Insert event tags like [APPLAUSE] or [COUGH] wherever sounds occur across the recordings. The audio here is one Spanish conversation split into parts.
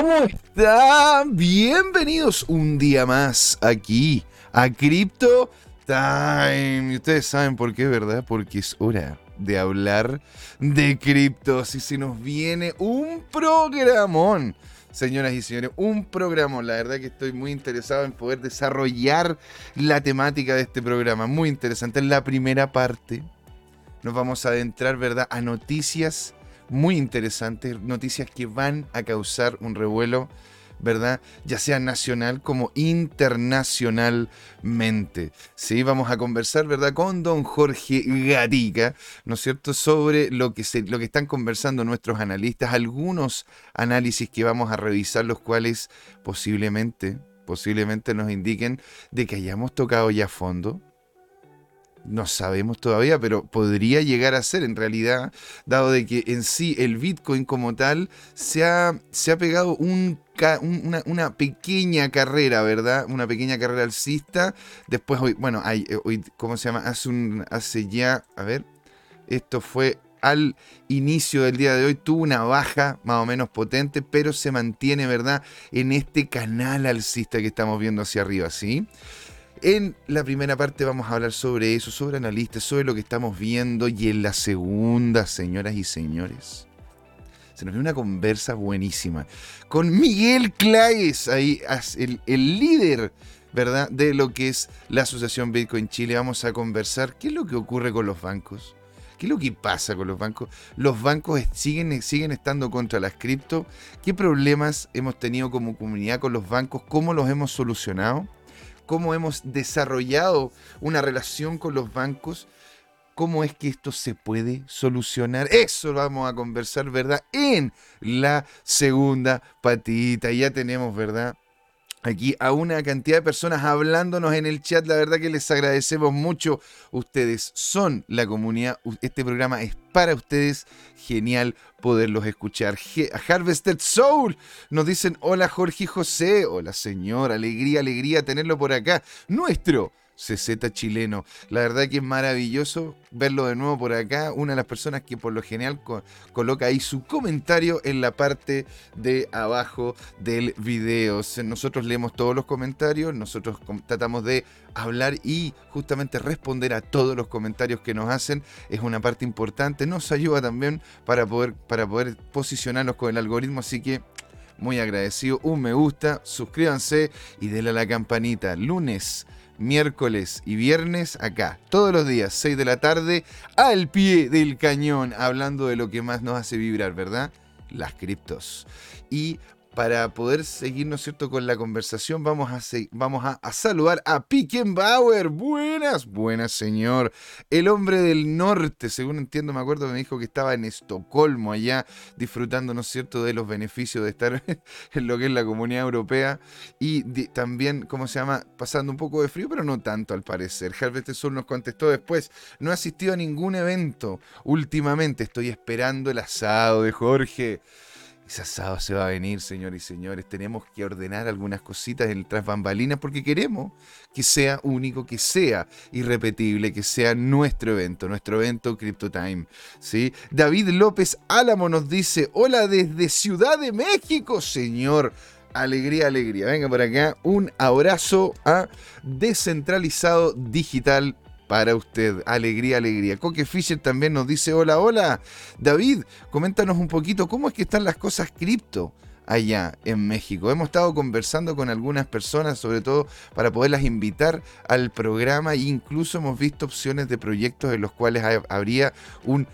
¿Cómo están? Bienvenidos un día más aquí a Crypto Time. Y ustedes saben por qué, ¿verdad? Porque es hora de hablar de criptos y se nos viene un programón. Señoras y señores, un programa. La verdad que estoy muy interesado en poder desarrollar la temática de este programa. Muy interesante. En la primera parte nos vamos a adentrar, ¿verdad?, a noticias muy interesantes, noticias que van a causar un revuelo, ¿verdad? Ya sea nacional como internacionalmente. Sí, vamos a conversar, ¿verdad? Con don Jorge Gatica, ¿no es cierto?, sobre lo que, se, lo que están conversando nuestros analistas, algunos análisis que vamos a revisar, los cuales posiblemente, posiblemente nos indiquen de que hayamos tocado ya fondo, no sabemos todavía, pero podría llegar a ser en realidad, dado de que en sí el Bitcoin como tal se ha, se ha pegado un, una, pequeña carrera, ¿verdad? Una pequeña carrera alcista. Después, hoy, bueno, hay, eh, hoy, ¿cómo se llama? Hace, un, hace ya, a ver, esto fue al inicio del día de hoy tuvo una baja más o menos potente, pero se mantiene, ¿verdad? En este canal alcista que estamos viendo hacia arriba, ¿sí? En la primera parte vamos a hablar sobre eso, sobre analistas, sobre lo que estamos viendo y en la segunda, señoras y señores, se nos viene una conversa buenísima con Miguel Claes, ahí el, el líder, ¿verdad?, de lo que es la Asociación Bitcoin Chile. Vamos a conversar qué es lo que ocurre con los bancos. ¿Qué es lo que pasa con los bancos? Los bancos siguen, siguen estando contra las cripto. ¿Qué problemas hemos tenido como comunidad con los bancos? ¿Cómo los hemos solucionado? Cómo hemos desarrollado una relación con los bancos, cómo es que esto se puede solucionar. Eso lo vamos a conversar, ¿verdad? En la segunda patita. Ya tenemos, ¿verdad? Aquí a una cantidad de personas hablándonos en el chat. La verdad que les agradecemos mucho. Ustedes son la comunidad. Este programa es para ustedes. Genial poderlos escuchar. Harvested Soul nos dicen: Hola Jorge y José. Hola señor. Alegría, alegría tenerlo por acá. Nuestro CZ chileno. La verdad que es maravilloso verlo de nuevo por acá. Una de las personas que por lo general coloca ahí su comentario en la parte de abajo del video. Nosotros leemos todos los comentarios, nosotros tratamos de hablar y justamente responder a todos los comentarios que nos hacen. Es una parte importante, nos ayuda también para poder, para poder posicionarnos con el algoritmo. Así que muy agradecido. Un me gusta, suscríbanse y denle a la campanita. Lunes miércoles y viernes acá, todos los días, 6 de la tarde, al pie del cañón, hablando de lo que más nos hace vibrar, ¿verdad? Las criptos. Y para poder seguir, ¿no es cierto?, con la conversación, vamos a, vamos a, saludar a Pickenbauer. Buenas, buenas, señor. El hombre del norte, según entiendo, me acuerdo, me dijo que estaba en Estocolmo, allá, disfrutando, ¿no es cierto?, de los beneficios de estar [LAUGHS] en lo que es la comunidad europea. Y también, ¿cómo se llama?, pasando un poco de frío, pero no tanto al parecer. Harvest Sur nos contestó después, no ha asistido a ningún evento últimamente, estoy esperando el asado de Jorge. Ese asado se va a venir, señores y señores. Tenemos que ordenar algunas cositas en tras bambalinas porque queremos que sea único, que sea irrepetible, que sea nuestro evento, nuestro evento Crypto Time. ¿sí? David López Álamo nos dice: Hola desde Ciudad de México, señor. Alegría, alegría. Venga por acá. Un abrazo a Descentralizado Digital para usted. Alegría, alegría. Coque Fisher también nos dice hola, hola. David, coméntanos un poquito cómo es que están las cosas cripto allá en México. Hemos estado conversando con algunas personas, sobre todo para poderlas invitar al programa e incluso hemos visto opciones de proyectos en los cuales habría un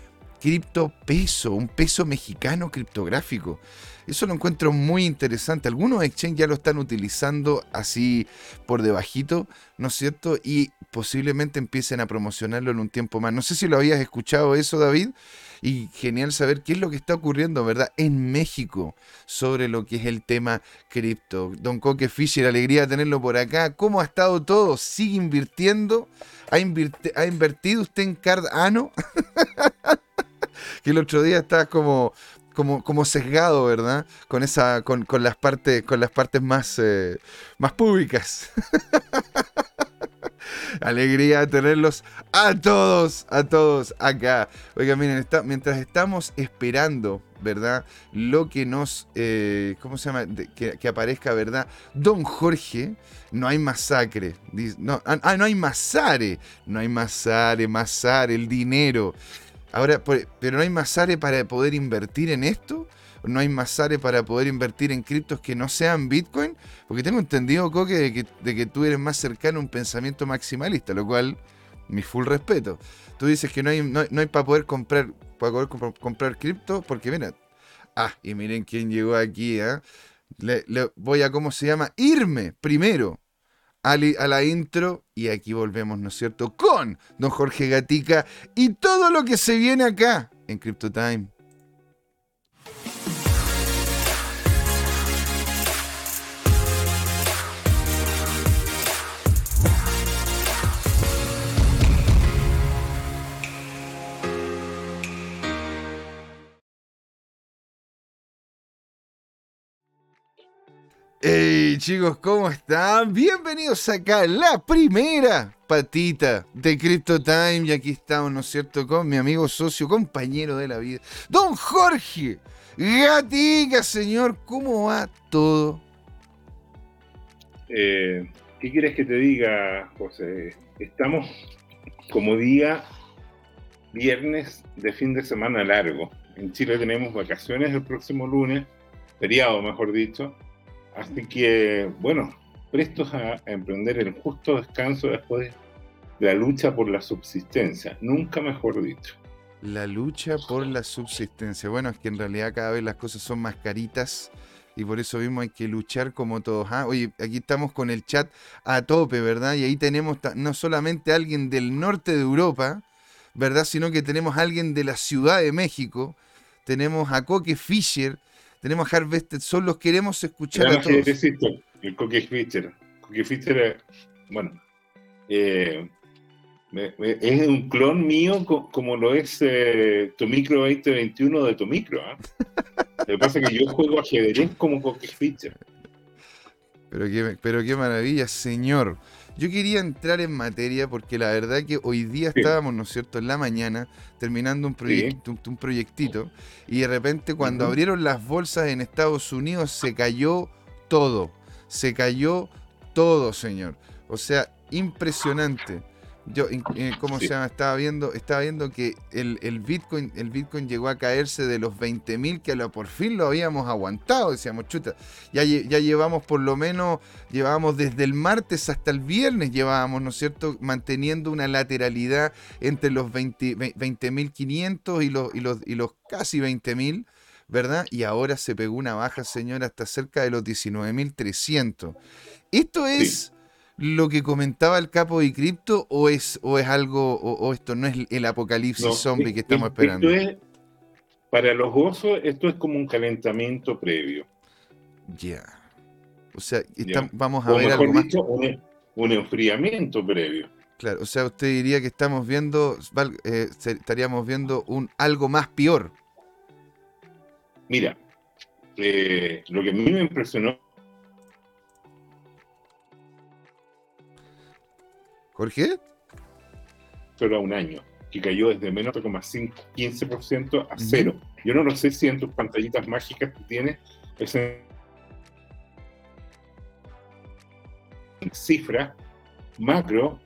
cripto peso, un peso mexicano criptográfico. Eso lo encuentro muy interesante. Algunos exchanges ya lo están utilizando así por debajito, ¿no es cierto? Y posiblemente empiecen a promocionarlo en un tiempo más. No sé si lo habías escuchado eso, David. Y genial saber qué es lo que está ocurriendo, ¿verdad? En México sobre lo que es el tema cripto. Don Coque Fisher, alegría de tenerlo por acá. ¿Cómo ha estado todo? ¿Sigue invirtiendo? ¿Ha, ¿Ha invertido usted en Cardano? [LAUGHS] que el otro día estaba como como, como sesgado, ¿verdad? Con esa, con, las partes, con las partes más, eh, más públicas. [LAUGHS] Alegría tenerlos a todos, a todos acá. Oiga, miren, mientras estamos esperando, ¿verdad? Lo que nos, eh, ¿cómo se llama? que, aparezca, ¿verdad? Don Jorge, no hay masacre. No, ah, ah, no hay masare. No hay masare, masare, el dinero. Ahora, pero no hay masare para poder invertir en esto. No hay masare para poder invertir en criptos que no sean Bitcoin. Porque tengo entendido, Coque, de que, de que tú eres más cercano a un pensamiento maximalista, lo cual, mi full respeto. Tú dices que no hay, no, hay para poder comprar para poder comprar cripto, porque mira, ah, y miren quién llegó aquí, ¿eh? le, voy a, ¿cómo se llama? Irme primero a, la intro y aquí volvemos, ¿no es cierto? Con don Jorge Gatica y todo lo que se viene acá en Crypto Chicos, ¿cómo están? Bienvenidos acá a la primera patita de Crypto Time. Y aquí estamos, ¿no es cierto?, con mi amigo, socio, compañero de la vida, don Jorge Gatica, señor. ¿Cómo va todo? Eh, ¿Qué quieres que te diga, José? Estamos como día viernes de fin de semana largo. En Chile tenemos vacaciones el próximo lunes, feriado mejor dicho Así que, bueno, prestos a, emprender el justo descanso después de la lucha por la subsistencia, nunca mejor dicho. La lucha por la subsistencia. Bueno, es que en realidad cada vez las cosas son más caritas y por eso mismo hay que luchar como todos. ¿ah? Oye, aquí estamos con el chat a tope, ¿verdad? Y ahí tenemos no solamente alguien del norte de Europa, ¿verdad? Sino que tenemos alguien de la Ciudad de México. Tenemos a Coque Fischer, tenemos Harvested Soul, los queremos escuchar a todos. el Cookie Fischer. Cookie Fischer, bueno, eh, es un clon mío como lo es eh, Tomicro 2021 de Tomicro. ¿eh? lo que pasa es que yo juego ajedrez como Cookie Fischer. Pero qué, pero qué maravilla, señor. Yo quería entrar en materia porque la verdad que hoy día estábamos, ¿no es cierto?, en la mañana terminando un, proyecto, un, proyectito y de repente cuando abrieron las bolsas en Estados Unidos se cayó todo, se cayó todo, señor. O sea, impresionante. Yo, eh, ¿cómo se llama? Estaba viendo, estaba viendo que el, Bitcoin, el Bitcoin llegó a caerse de los 20.000 que por fin lo habíamos aguantado. Decíamos, chuta, ya, ya llevamos por lo menos, llevábamos desde el martes hasta el viernes, llevábamos, ¿no es cierto?, manteniendo una lateralidad entre los 20.500 y los, y, los, y los casi 20.000. ¿verdad? Y ahora se pegó una baja, señor, hasta cerca de los 19.300. Esto es lo que comentaba el capo de cripto o es, o es algo, o, esto no es el apocalipsis zombie que estamos esperando? para los gozos, esto es como un calentamiento previo. Ya. O sea, vamos a ver algo un, enfriamiento previo. Claro, o sea, usted diría que estamos viendo, eh, estaríamos viendo un algo más peor. Mira, eh, lo que a mí me impresionó Jorge. Solo a un año, que cayó desde menos 15% a cero. Yo no lo sé si en tus pantallitas mágicas que tienes esa cifras macro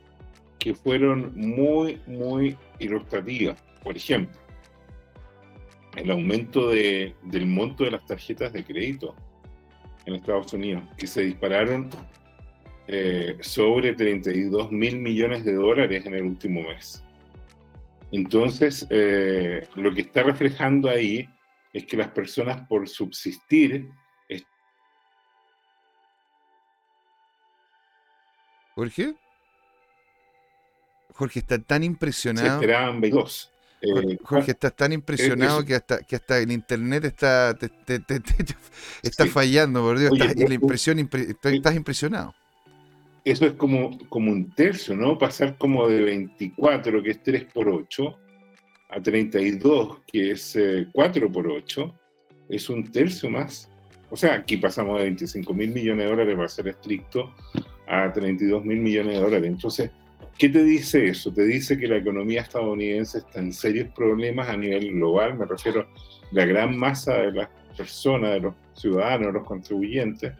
que fueron muy, muy ilustrativas. Por ejemplo, el aumento de, del monto de las tarjetas de crédito en Estados Unidos, que se dispararon eh, sobre 32 mil millones de dólares en el último mes. Entonces, eh, lo que está reflejando ahí es que las personas por subsistir... Jorge. Jorge está tan impresionado. Se esperaban 22. Eh, Jorge, estás tan impresionado que hasta que hasta el internet está está fallando, por Dios. y la impresión, estás impresionado eso es como, como un tercio, ¿no? Pasar como de 24, que es 3 por 8, a 32, que es 4 eh, por 8, es un tercio más. O sea, aquí pasamos de 25 mil millones de dólares, para ser estricto, a 32 mil millones de dólares. Entonces, ¿Qué te dice eso? Te dice que la economía estadounidense está en serios problemas a nivel global, me refiero a la gran masa de las personas, de los ciudadanos, los contribuyentes,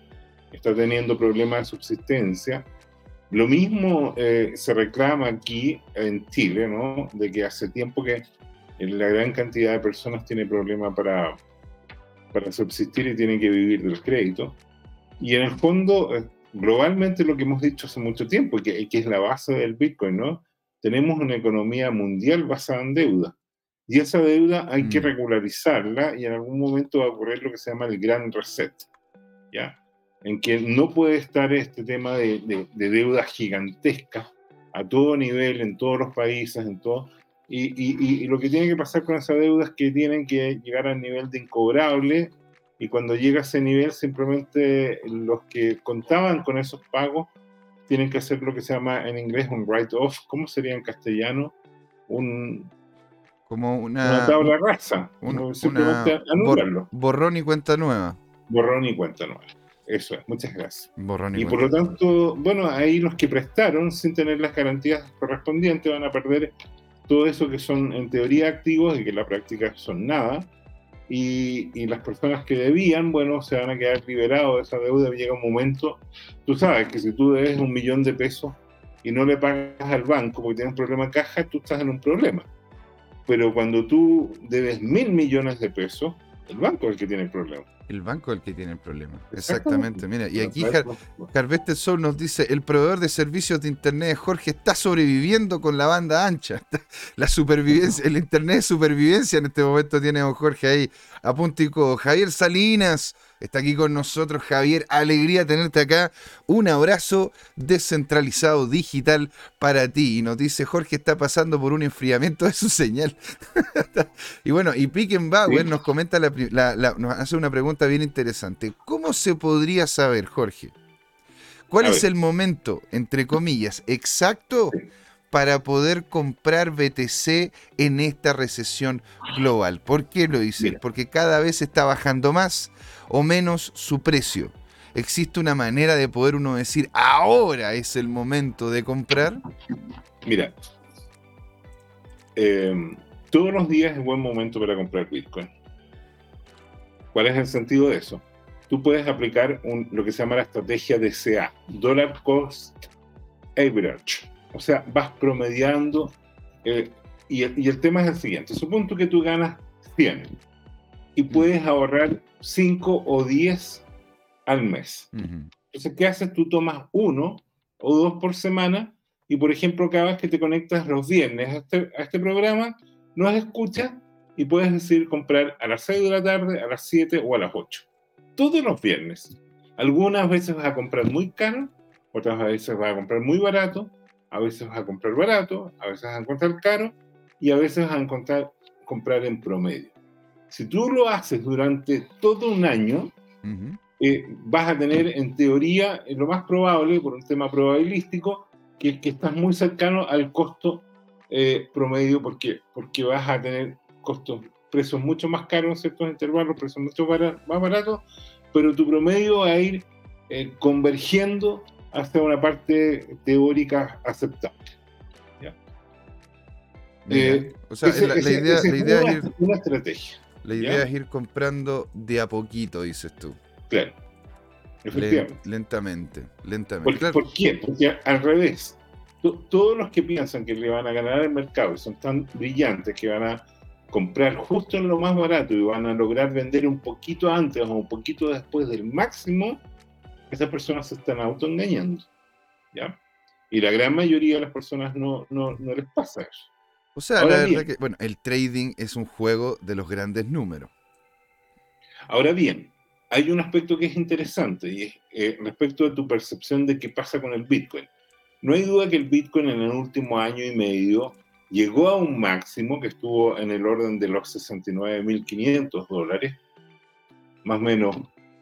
está teniendo problemas de subsistencia. Lo mismo eh, se reclama aquí en Chile, ¿no? De que hace tiempo que la gran cantidad de personas tiene problemas para, para subsistir y tienen que vivir del crédito. Y en el fondo, eh, globalmente lo que hemos dicho hace mucho tiempo, que, que es la base del Bitcoin, ¿no? Tenemos una economía mundial basada en deuda. Y esa deuda hay que mm. regularizarla y en algún momento va a ocurrir lo que se llama el gran reset, ¿ya? En que no puede estar este tema de, de, de deuda gigantesca a todo nivel, en todos los países, en todo. Y, y, y, lo que tiene que pasar con esa deuda es que tienen que llegar al nivel de incobrable y cuando llega a ese nivel simplemente los que contaban con esos pagos tienen que hacer lo que se llama en inglés un write-off, ¿cómo sería en castellano? Un, como una, tabla rasa, simplemente anularlo. borrón y cuenta nueva. Borrón y cuenta nueva. Eso es, muchas gracias. Borrón y, y por lo tanto, bueno, ahí los que prestaron sin tener las garantías correspondientes van a perder todo eso que son en teoría activos y que en la práctica son nada y, las personas que debían, bueno, se van a quedar liberados de esa deuda. Llega un momento, tú sabes que si tú debes un millón de pesos y no le pagas al banco porque tienes un problema de caja, tú estás en un problema. Pero cuando tú debes mil millones de pesos, el banco es el que tiene el problema. El banco es el que tiene el problema. Exactamente. Mira, y aquí Harvester Soul nos dice: el proveedor de servicios de internet Jorge está sobreviviendo con la banda ancha. [LAUGHS] La supervivencia, el internet de supervivencia en este momento tiene a Jorge ahí a punto y Javier Salinas Está aquí con nosotros Javier. Alegría tenerte acá. Un abrazo descentralizado digital para ti. Y nos dice Jorge está pasando por un enfriamiento de su señal. [LAUGHS] y bueno, y Pickenbauer nos comenta, nos hace una pregunta bien interesante. ¿Cómo se podría saber, Jorge? ¿Cuál es el momento, entre comillas, exacto para poder comprar BTC en esta recesión global? ¿Por qué lo dice? Porque cada vez está bajando más o menos su precio. ¿Existe una manera de poder uno decir, ahora es el momento de comprar? Mira, eh, todos los días es buen momento para comprar Bitcoin. ¿Cuál es el sentido de eso? Tú puedes aplicar lo que se llama la estrategia DCA, Dollar Cost Average. O sea, vas promediando. Eh, y, el, y, el, tema es el siguiente: supongo que tú ganas 100 y puedes ahorrar 5 o 10 al mes. Entonces, ¿qué haces? Tú tomas uno o dos por semana y, por ejemplo, cada vez que te conectas los viernes a este, a este programa, nos escuchas y puedes decidir comprar a las 6 de la tarde, a las 7 o a las 8. Todos los viernes. Algunas veces vas a comprar muy caro, otras veces vas a comprar muy barato, a veces vas a comprar barato, a veces vas a encontrar caro y a veces vas a encontrar comprar en promedio. Si tú lo haces durante todo un año, eh, vas a tener en teoría lo más probable, por un tema probabilístico, que, que estás muy cercano al costo eh, promedio porque, porque vas a tener costos, precios mucho más caros en ciertos intervalos, precios mucho más baratos, pero tu promedio va a ir eh, convergiendo hacia una parte teórica aceptable. o sea, la, idea, la idea es una estrategia. La idea es ir comprando de a poquito, dices tú. Claro. Efectivamente. Lentamente, lentamente. ¿Por, qué? Porque al revés. Todos los que piensan que le van a ganar el mercado y son tan brillantes que van a comprar justo en lo más barato y van a lograr vender un poquito antes o un poquito después del máximo, esas personas se están autoengañando. ¿Ya? Y la gran mayoría de las personas no, no, no les pasa eso. O sea, la verdad que, bueno, el trading es un juego de los grandes números. Ahora bien, hay un aspecto que es interesante y es eh, respecto de tu percepción de qué pasa con el Bitcoin. No hay duda que el Bitcoin en el último año y medio llegó a un máximo que estuvo en el orden de los 69.500 dólares, más o menos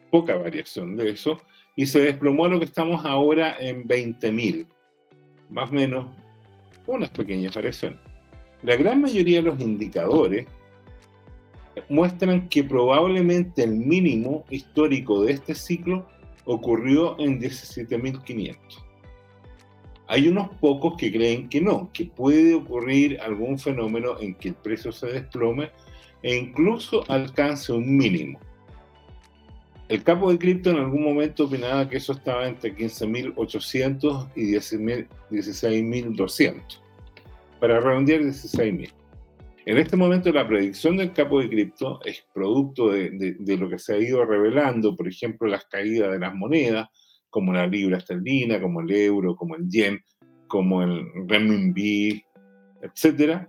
poca variación de eso, y se desplomó a lo que estamos ahora en 20.000, más o menos unas pequeñas variaciones. La gran mayoría de los indicadores muestran que probablemente el mínimo histórico de este ciclo ocurrió en 17.500. Hay unos pocos que creen que no, que puede ocurrir algún fenómeno en que el precio se desplome e incluso alcance un mínimo. El capo de cripto en algún momento opinaba que eso estaba entre 15.800 y 16.200, para redondear 16.000. En este momento la predicción del capo de cripto es producto de, de, lo que se ha ido revelando, por ejemplo, las caídas de las monedas, como la libra esterlina, como el euro, como el yen, como el renminbi, etc.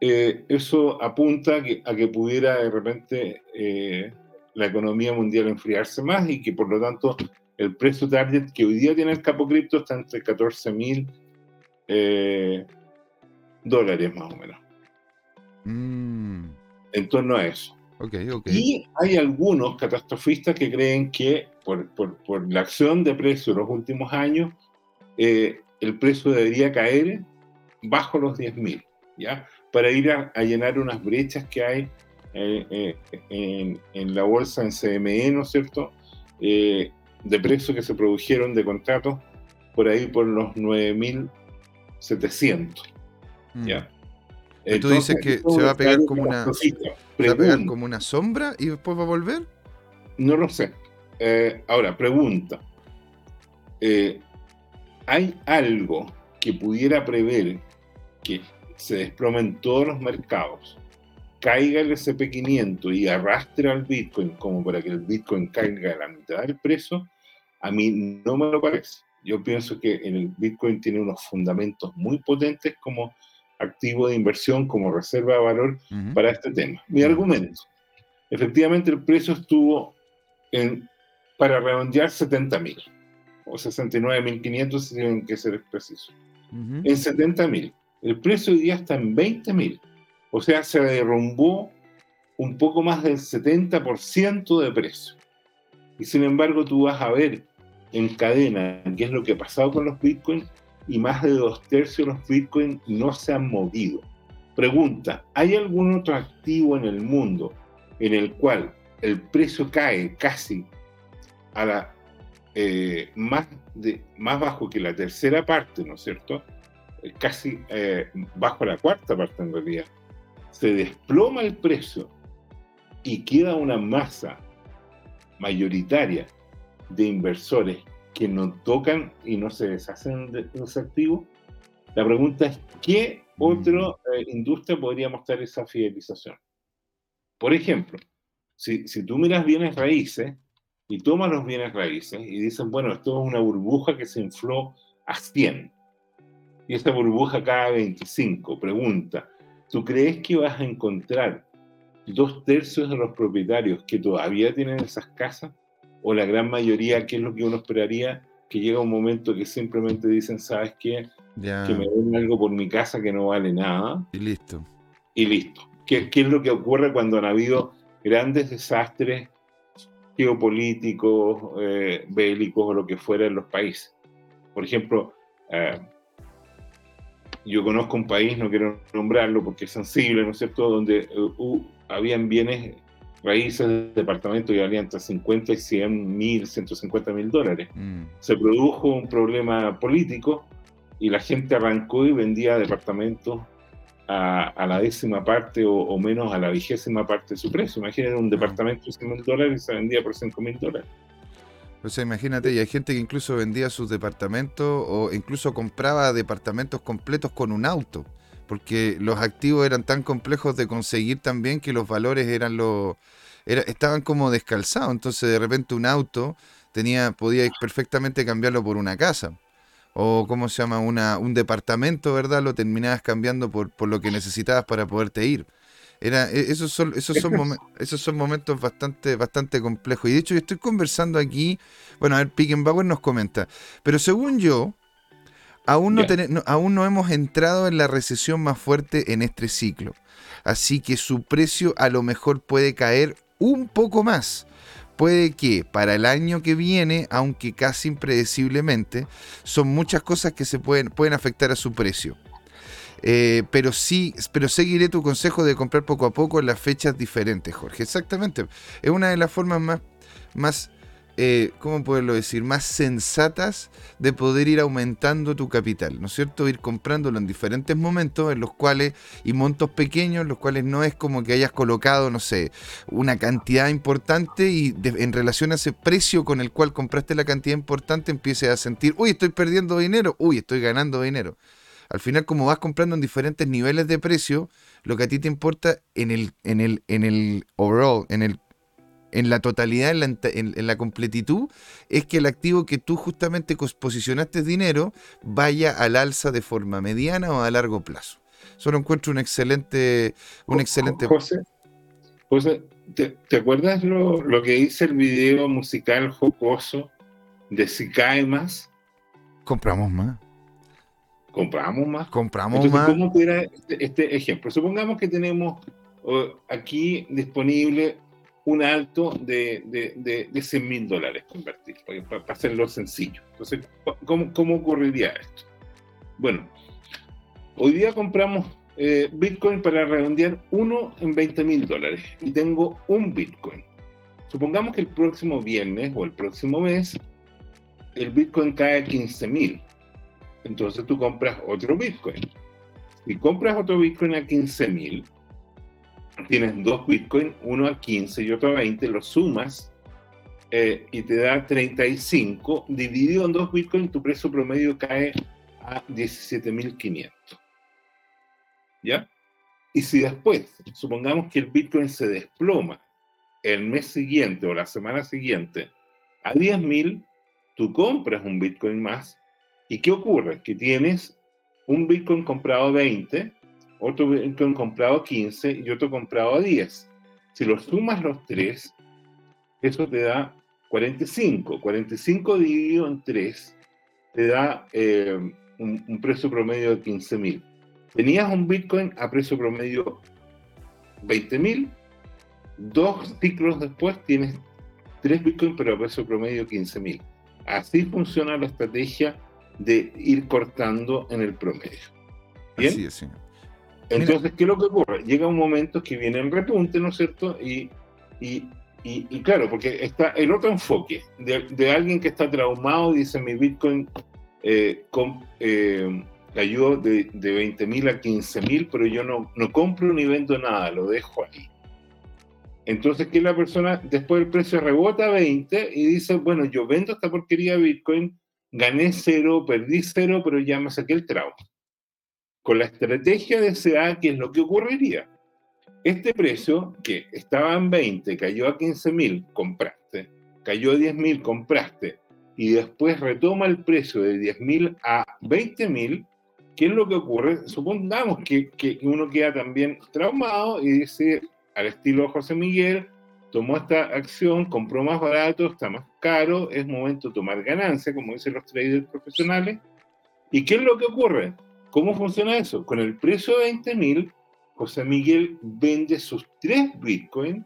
Eh, eso apunta a que, a que, pudiera de repente eh, la economía mundial enfriarse más y que por lo tanto el precio target que hoy día tiene el capo cripto está entre 14 mil eh, dólares más o menos. Mm. En torno a eso. Y hay algunos catastrofistas que creen que por, por, la acción de precio de los últimos años, eh, el precio debería caer bajo los 10.000, ¿ya? Para ir a, llenar unas brechas que hay eh, eh, en, en, la bolsa en CME, ¿no es cierto? de precios que se produjeron de contratos por ahí por los 9.700, ¿ya? Mm. ¿Tú dices que se va a pegar como una va a pegar como una sombra y después va a volver? No lo sé. Eh, ahora, pregunta. Eh, ¿Hay algo que pudiera prever que se desplomen todos los mercados, caiga el SP500 y arrastre al Bitcoin como para que el Bitcoin caiga a la mitad del precio? A mí no me lo parece. Yo pienso que el Bitcoin tiene unos fundamentos muy potentes como activo de inversión como reserva de valor para este tema. Mi argumento, efectivamente el precio estuvo en, para redondear 70 mil o 69.500 si tienen que ser precisos. En 70 mil. El precio hoy día está en 20 mil. O sea, se derrumbó un poco más del 70% de precio. Y sin embargo, tú vas a ver en cadena qué es lo que ha pasado con los bitcoins y más de dos tercios de los bitcoins no se han movido. Pregunta, ¿hay algún otro activo en el mundo en el cual el precio cae casi a la eh, más, de, más bajo que la tercera parte, ¿no es cierto? Eh, casi eh, bajo la cuarta parte en realidad. Se desploma el precio y queda una masa mayoritaria de inversores que no tocan y no se deshacen de los activos. La pregunta es, ¿qué otra eh, industria podría mostrar esa fidelización? Por ejemplo, si, si tú miras bienes raíces y tomas los bienes raíces y dicen, bueno, esto es una burbuja que se infló a 100 y esta burbuja cae a 25, pregunta, ¿tú crees que vas a encontrar dos tercios de los propietarios que todavía tienen esas casas? O la gran mayoría, que es lo que uno esperaría, que llega un momento que simplemente dicen, ¿sabes qué? Que me den algo por mi casa que no vale nada. Y listo. Y listo. ¿Qué, ¿Qué, es lo que ocurre cuando han habido grandes desastres geopolíticos, eh, bélicos o lo que fuera en los países? Por ejemplo, eh, yo conozco un país, no quiero nombrarlo porque es sensible, ¿no es cierto?, donde uh, habían bienes raíces de departamento que valían entre 50 y 100 mil, 150 mil dólares. Mm. Se produjo un problema político y la gente arrancó y vendía departamentos a, la décima parte o, menos a la vigésima parte de su precio. Imaginen un departamento de 100 mil dólares y se vendía por 5 mil dólares. O sea, imagínate, y hay gente que incluso vendía sus departamentos o incluso compraba departamentos completos con un auto, porque los activos eran tan complejos de conseguir también que los valores eran los estaban como descalzados. Entonces de repente un auto tenía, podía perfectamente cambiarlo por una casa. O cómo se llama, una, un departamento, ¿verdad? Lo terminabas cambiando por, por lo que necesitabas para poderte ir. Era, e, esos son, esos son, esos son momentos bastante, bastante complejos. Y de hecho, yo estoy conversando aquí. Bueno, a ver, Pickenbauer nos comenta. Pero según yo, aún no, aún no hemos entrado en la recesión más fuerte en este ciclo. Así que su precio a lo mejor puede caer un poco más. Puede que para el año que viene, aunque casi impredeciblemente, son muchas cosas que se pueden, pueden afectar a su precio. Eh, pero sí, pero seguiré tu consejo de comprar poco a poco en las fechas diferentes, Jorge. Exactamente. Es una de las formas más, más eh, ¿cómo poderlo decir?, más sensatas de poder ir aumentando tu capital, ¿no es cierto? Ir comprándolo en diferentes momentos en los cuales, y montos pequeños, los cuales no es como que hayas colocado, no sé, una cantidad importante y en relación a ese precio con el cual compraste la cantidad importante empieces a sentir, uy, estoy perdiendo dinero, uy, estoy ganando dinero. Al final, como vas comprando en diferentes niveles de precio, lo que a ti te importa en el, en el, en el overall, en el en la totalidad, en la, completitud, es que el activo que tú justamente posicionaste dinero vaya al alza de forma mediana o a largo plazo. Solo encuentro un excelente... Un excelente... José, José ¿te, acuerdas lo, que dice el video musical jocoso de Si cae más? Compramos más. Compramos más. Compramos más. ¿Cómo era este, este, ejemplo? Supongamos que tenemos aquí disponible un alto de, de, de, 100 mil dólares convertir, para, hacerlo sencillo. Entonces, ¿cómo, ¿cómo, ocurriría esto? Bueno, hoy día compramos eh, Bitcoin para redondear uno en 20 mil dólares y tengo un Bitcoin. Supongamos que el próximo viernes o el próximo mes el Bitcoin cae a 15 mil. Entonces tú compras otro Bitcoin. Si compras otro Bitcoin a 15 mil, tienes dos Bitcoin, uno a 15 y otro a 20, lo sumas eh, y te da 35, dividido en dos Bitcoin, tu precio promedio cae a 17.500. ¿Ya? Y si después, supongamos que el Bitcoin se desploma el mes siguiente o la semana siguiente a 10.000, tú compras un Bitcoin más. ¿Y qué ocurre? Que tienes un Bitcoin comprado a 20 otro Bitcoin comprado a 15 y otro comprado a 10. Si los sumas los tres, eso te da 45. 45 dividido en 3 te da eh, un, precio promedio de 15 mil. Tenías un Bitcoin a precio promedio 20 mil. Dos ciclos después tienes tres Bitcoin, pero a precio promedio 15 mil. Así funciona la estrategia de ir cortando en el promedio. ¿Bien? Así es, señor. Entonces, ¿qué es lo que ocurre? Llega un momento que viene el repunte, ¿no es cierto? Y, y, y, claro, porque está el otro enfoque de, alguien que está traumado y dice, mi Bitcoin eh, eh, cayó de, de 20 mil a 15 mil, pero yo no, no compro ni vendo nada, lo dejo ahí. Entonces, que la persona, después el precio rebota a 20 y dice, bueno, yo vendo esta porquería de Bitcoin, gané cero, perdí cero, pero ya me saqué el trauma con la estrategia de CA, ¿qué es lo que ocurriría? Este precio, que estaba en 20, cayó a 15 mil, compraste, cayó a 10 mil, compraste, y después retoma el precio de 10 mil a 20 mil, ¿qué es lo que ocurre? Supongamos que, que, uno queda también traumado y dice, al estilo José Miguel, tomó esta acción, compró más barato, está más caro, es momento de tomar ganancia, como dicen los traders profesionales. ¿Y qué es lo que ocurre? ¿Cómo funciona eso? Con el precio de 20 mil, José Miguel vende sus tres Bitcoin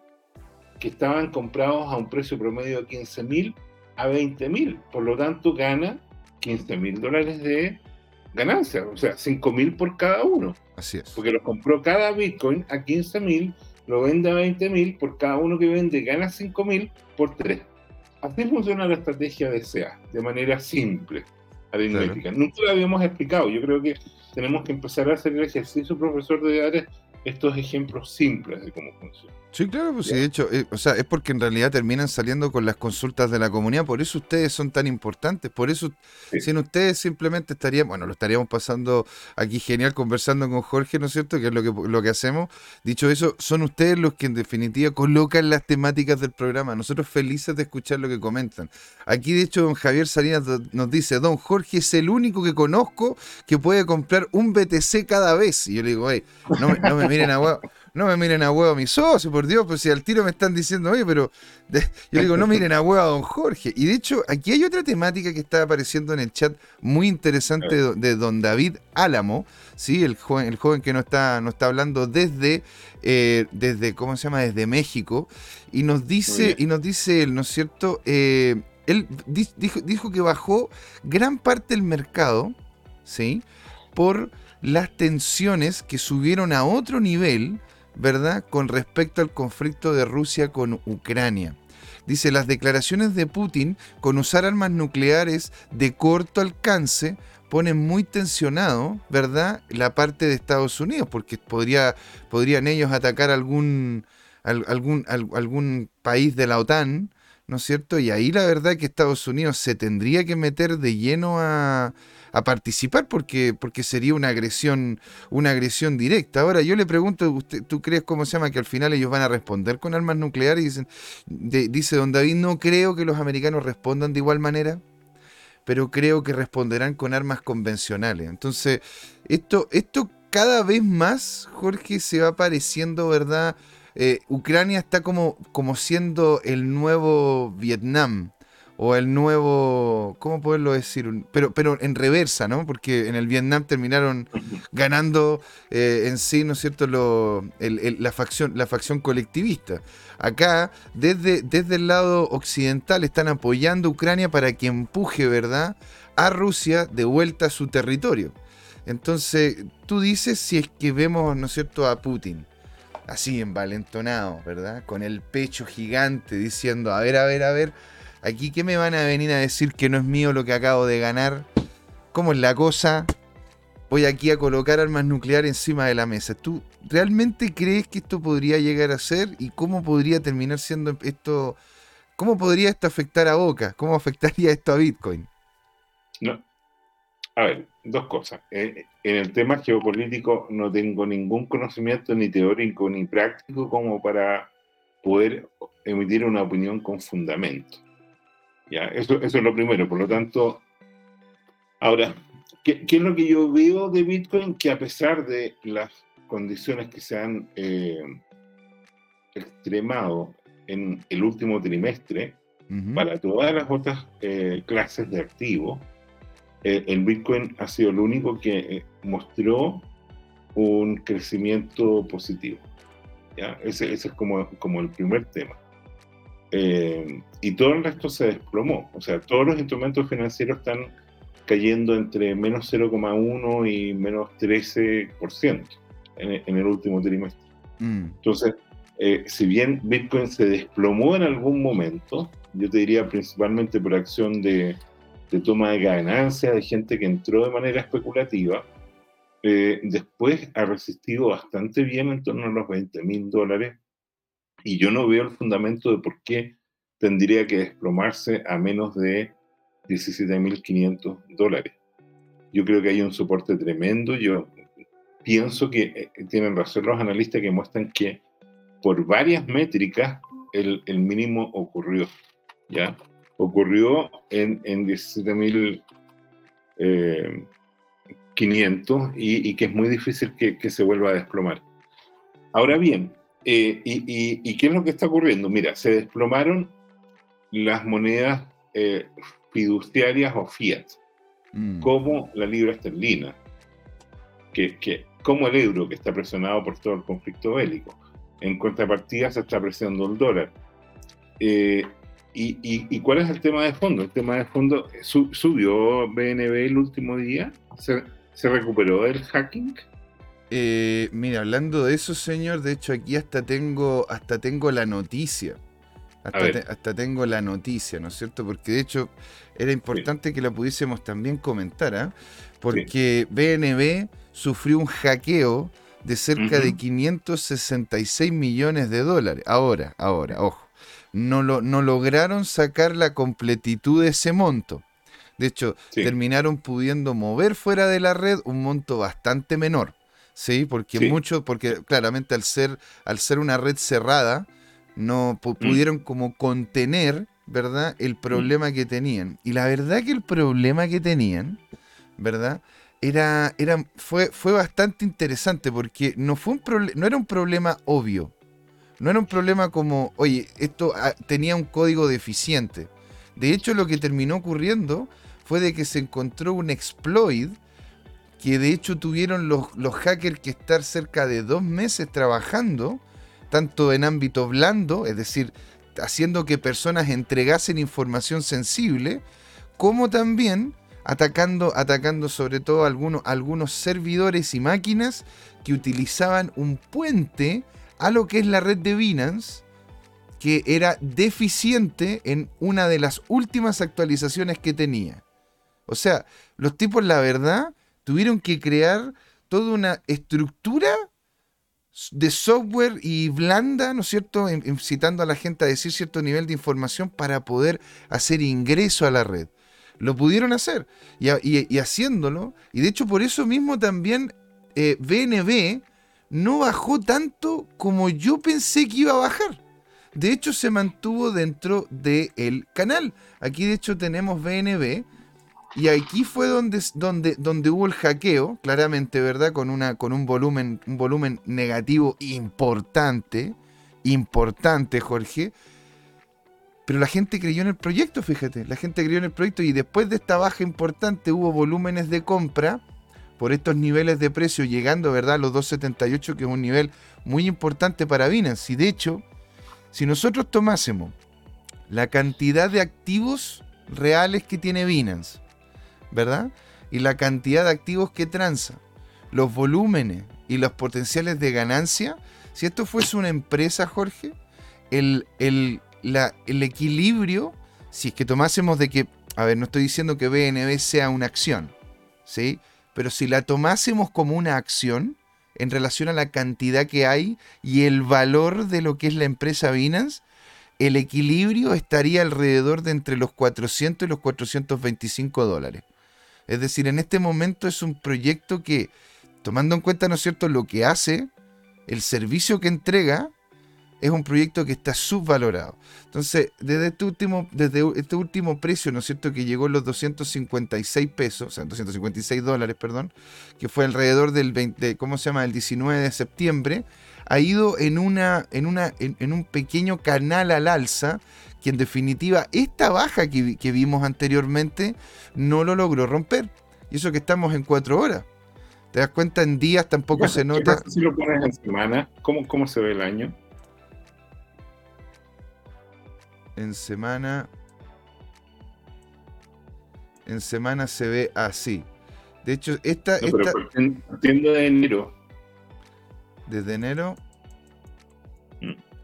que estaban comprados a un precio promedio de 15 mil a 20 mil. Por lo tanto, gana 15 mil dólares de ganancia, o sea, 5 mil por cada uno. Así es. Porque lo compró cada Bitcoin a 15 mil, lo vende a 20 mil, por cada uno que vende gana 5 mil por tres. Así funciona la estrategia de SEA, de manera simple, aritmética. Nunca lo habíamos explicado. Yo creo que tenemos que empezar a hacer el ejercicio, profesor, de dar estos ejemplos simples de cómo funciona. Sí, claro, pues sí, de hecho, eh, o sea, es porque en realidad terminan saliendo con las consultas de la comunidad, por eso ustedes son tan importantes, por eso sin ustedes simplemente estaríamos, bueno, lo estaríamos pasando aquí genial conversando con Jorge, ¿no es cierto? Que es lo que, lo que hacemos. Dicho eso, son ustedes los que en definitiva colocan las temáticas del programa. Nosotros felices de escuchar lo que comentan. Aquí, de hecho, don Javier Salinas nos dice, don Jorge es el único que conozco que puede comprar un BTC cada vez. Y yo le digo, hey, no me, no me miren a [LAUGHS] huevo no me miren a huevo a mi socio, por Dios, pues si al tiro me están diciendo, oye, pero yo digo, no miren a huevo a don Jorge. Y de hecho, aquí hay otra temática que está apareciendo en el chat muy interesante de, don David Álamo, ¿sí? el, joven, el joven que nos está, está hablando desde, eh, desde, ¿cómo se llama? Desde México. Y nos dice, y nos dice él, ¿no es cierto? Eh, él dijo, dijo que bajó gran parte del mercado, ¿sí? Por las tensiones que subieron a otro nivel ¿verdad? Con respecto al conflicto de Rusia con Ucrania. dice las declaraciones de Putin con usar armas nucleares de corto alcance ponen muy tensionado, ¿verdad?, la parte de Estados Unidos, porque podría, podrían ellos atacar algún, algún, algún país de la OTAN, ¿no es cierto? Y ahí la verdad que Estados Unidos se tendría que meter de lleno a, a participar porque, porque sería una agresión, una agresión directa. Ahora, yo le pregunto, usted, ¿tú crees cómo se llama que al final ellos van a responder con armas nucleares? Dice don David, no creo que los americanos respondan de igual manera pero creo que responderán con armas convencionales. Entonces, esto, esto cada vez más, Jorge, se va pareciendo, ¿verdad? Eh, Ucrania está como, como siendo el nuevo Vietnam o el nuevo, ¿cómo poderlo decir? Pero, pero en reversa, ¿no? Porque en el Vietnam terminaron ganando eh, en sí, ¿no es cierto?, Lo, la, facción, la facción colectivista. Acá, desde, desde el lado occidental, están apoyando a Ucrania para que empuje, ¿verdad?, a Rusia de vuelta a su territorio. Entonces, tú dices si es que vemos, ¿no es cierto?, a Putin así envalentonado, ¿verdad? Con el pecho gigante diciendo, a ver, a ver, a ver, Aquí, ¿qué me van a venir a decir que no es mío lo que acabo de ganar? ¿Cómo es la cosa? Voy aquí a colocar armas nucleares encima de la mesa. ¿Tú realmente crees que esto podría llegar a ser? ¿Y cómo podría terminar siendo esto? ¿Cómo podría esto afectar a Boca? ¿Cómo afectaría esto a Bitcoin? No. A ver, dos cosas. Eh, en el tema geopolítico no tengo ningún conocimiento ni teórico ni práctico como para poder emitir una opinión con fundamento. ¿Ya? Eso, eso es lo primero. Por lo tanto, ahora, ¿qué, es lo que yo veo de Bitcoin? Que a pesar de las condiciones que se han eh, extremado en el último trimestre, para todas las otras eh, clases de activos, eh, el Bitcoin ha sido el único que mostró un crecimiento positivo. ¿ya? Ese, ese es como, como el primer tema. Eh, y todo el resto se desplomó. O sea, todos los instrumentos financieros están cayendo entre menos 0,1 y menos 13% en, en, el último trimestre. Mm. Entonces, eh, si bien Bitcoin se desplomó en algún momento, yo te diría principalmente por acción de, de toma de ganancia, de gente que entró de manera especulativa, eh, después ha resistido bastante bien en torno a los 20 mil dólares y yo no veo el fundamento de por qué tendría que desplomarse a menos de 17.500 dólares. Yo creo que hay un soporte tremendo. Yo pienso que eh, tienen razón los analistas que muestran que por varias métricas el, el mínimo ocurrió. ¿ya? Ocurrió en, en 17.500 eh, y, y, que es muy difícil que, que se vuelva a desplomar. Ahora bien, eh, y, qué es lo que está ocurriendo? Mira, se desplomaron las monedas eh, fiduciarias o fiat, mm. como la libra esterlina, que, como el euro, que está presionado por todo el conflicto bélico. En contrapartida se está presionando el dólar. Eh, y, cuál es el tema de fondo? El tema de fondo subió BNB el último día, se, se recuperó del hacking. Eh, mira, hablando de eso, señor, de hecho aquí hasta tengo, hasta tengo la noticia. Hasta, tengo la noticia, ¿no es cierto? Porque de hecho era importante que la pudiésemos también comentar, ¿ah? Porque BNB sufrió un hackeo de cerca de 566 millones de dólares. Ahora, ahora, ojo, no, lo, no lograron sacar la completitud de ese monto. De hecho, terminaron pudiendo mover fuera de la red un monto bastante menor. Sí, porque mucho, porque claramente al ser, al ser una red cerrada, no mm. pudieron como contener, ¿verdad? El mm. problema que tenían. Y la verdad que el problema que tenían, ¿verdad? Era, era, fue, fue bastante interesante porque no, fue un no era un problema obvio. No era un problema como, oye, esto ah, tenía un código deficiente. De hecho, lo que terminó ocurriendo fue de que se encontró un exploit que de hecho tuvieron los, los hackers que estar cerca de dos meses trabajando, tanto en ámbito blando, es decir, haciendo que personas entregasen información sensible, como también atacando, atacando sobre todo algunos, algunos servidores y máquinas que utilizaban un puente a lo que es la red de Binance, que era deficiente en una de las últimas actualizaciones que tenía. O sea, los tipos, la verdad, tuvieron que crear toda una estructura de software y blanda, ¿no es cierto?, incitando a la gente a decir cierto nivel de información para poder hacer ingreso a la red. Lo pudieron hacer y, haciéndolo, y de hecho por eso mismo también BNB eh, no bajó tanto como yo pensé que iba a bajar. De hecho se mantuvo dentro del canal. Aquí de hecho tenemos BNB y aquí fue donde, donde, donde hubo el hackeo, claramente, ¿verdad? Con, una, con un, volumen, un volumen negativo importante, importante, Jorge. Pero la gente creyó en el proyecto, fíjate. La gente creyó en el proyecto y después de esta baja importante hubo volúmenes de compra por estos niveles de precio, llegando, ¿verdad? A los 2.78, que es un nivel muy importante para Binance. Y de hecho, si nosotros tomásemos la cantidad de activos reales que tiene Binance, ¿verdad? Y la cantidad de activos que transa, los volúmenes y los potenciales de ganancia, si esto fuese una empresa, Jorge, el, el, el equilibrio, si es que tomásemos de que, a ver, no estoy diciendo que BNB sea una acción, ¿sí? Pero si la tomásemos como una acción en relación a la cantidad que hay y el valor de lo que es la empresa Binance, el equilibrio estaría alrededor de entre los 400 y los 425 dólares. Es decir, en este momento es un proyecto que, tomando en cuenta, ¿no es cierto?, lo que hace, el servicio que entrega, es un proyecto que está subvalorado. Entonces, desde este último, desde este último precio, ¿no es cierto?, que llegó a los 256 pesos, o sea, 256 dólares, perdón, que fue alrededor del 20, ¿cómo se llama?, el 19 de septiembre, ha ido en, una, en, una, en un pequeño canal al alza que en definitiva esta baja que, vimos anteriormente no lo logró romper. Y eso que estamos en cuatro horas. ¿Te das cuenta? En días tampoco se nota. Si lo pones en semana, ¿cómo, ¿cómo se ve el año? En semana. En semana se ve así. De hecho, esta. No, esta... Pero de enero. Desde enero.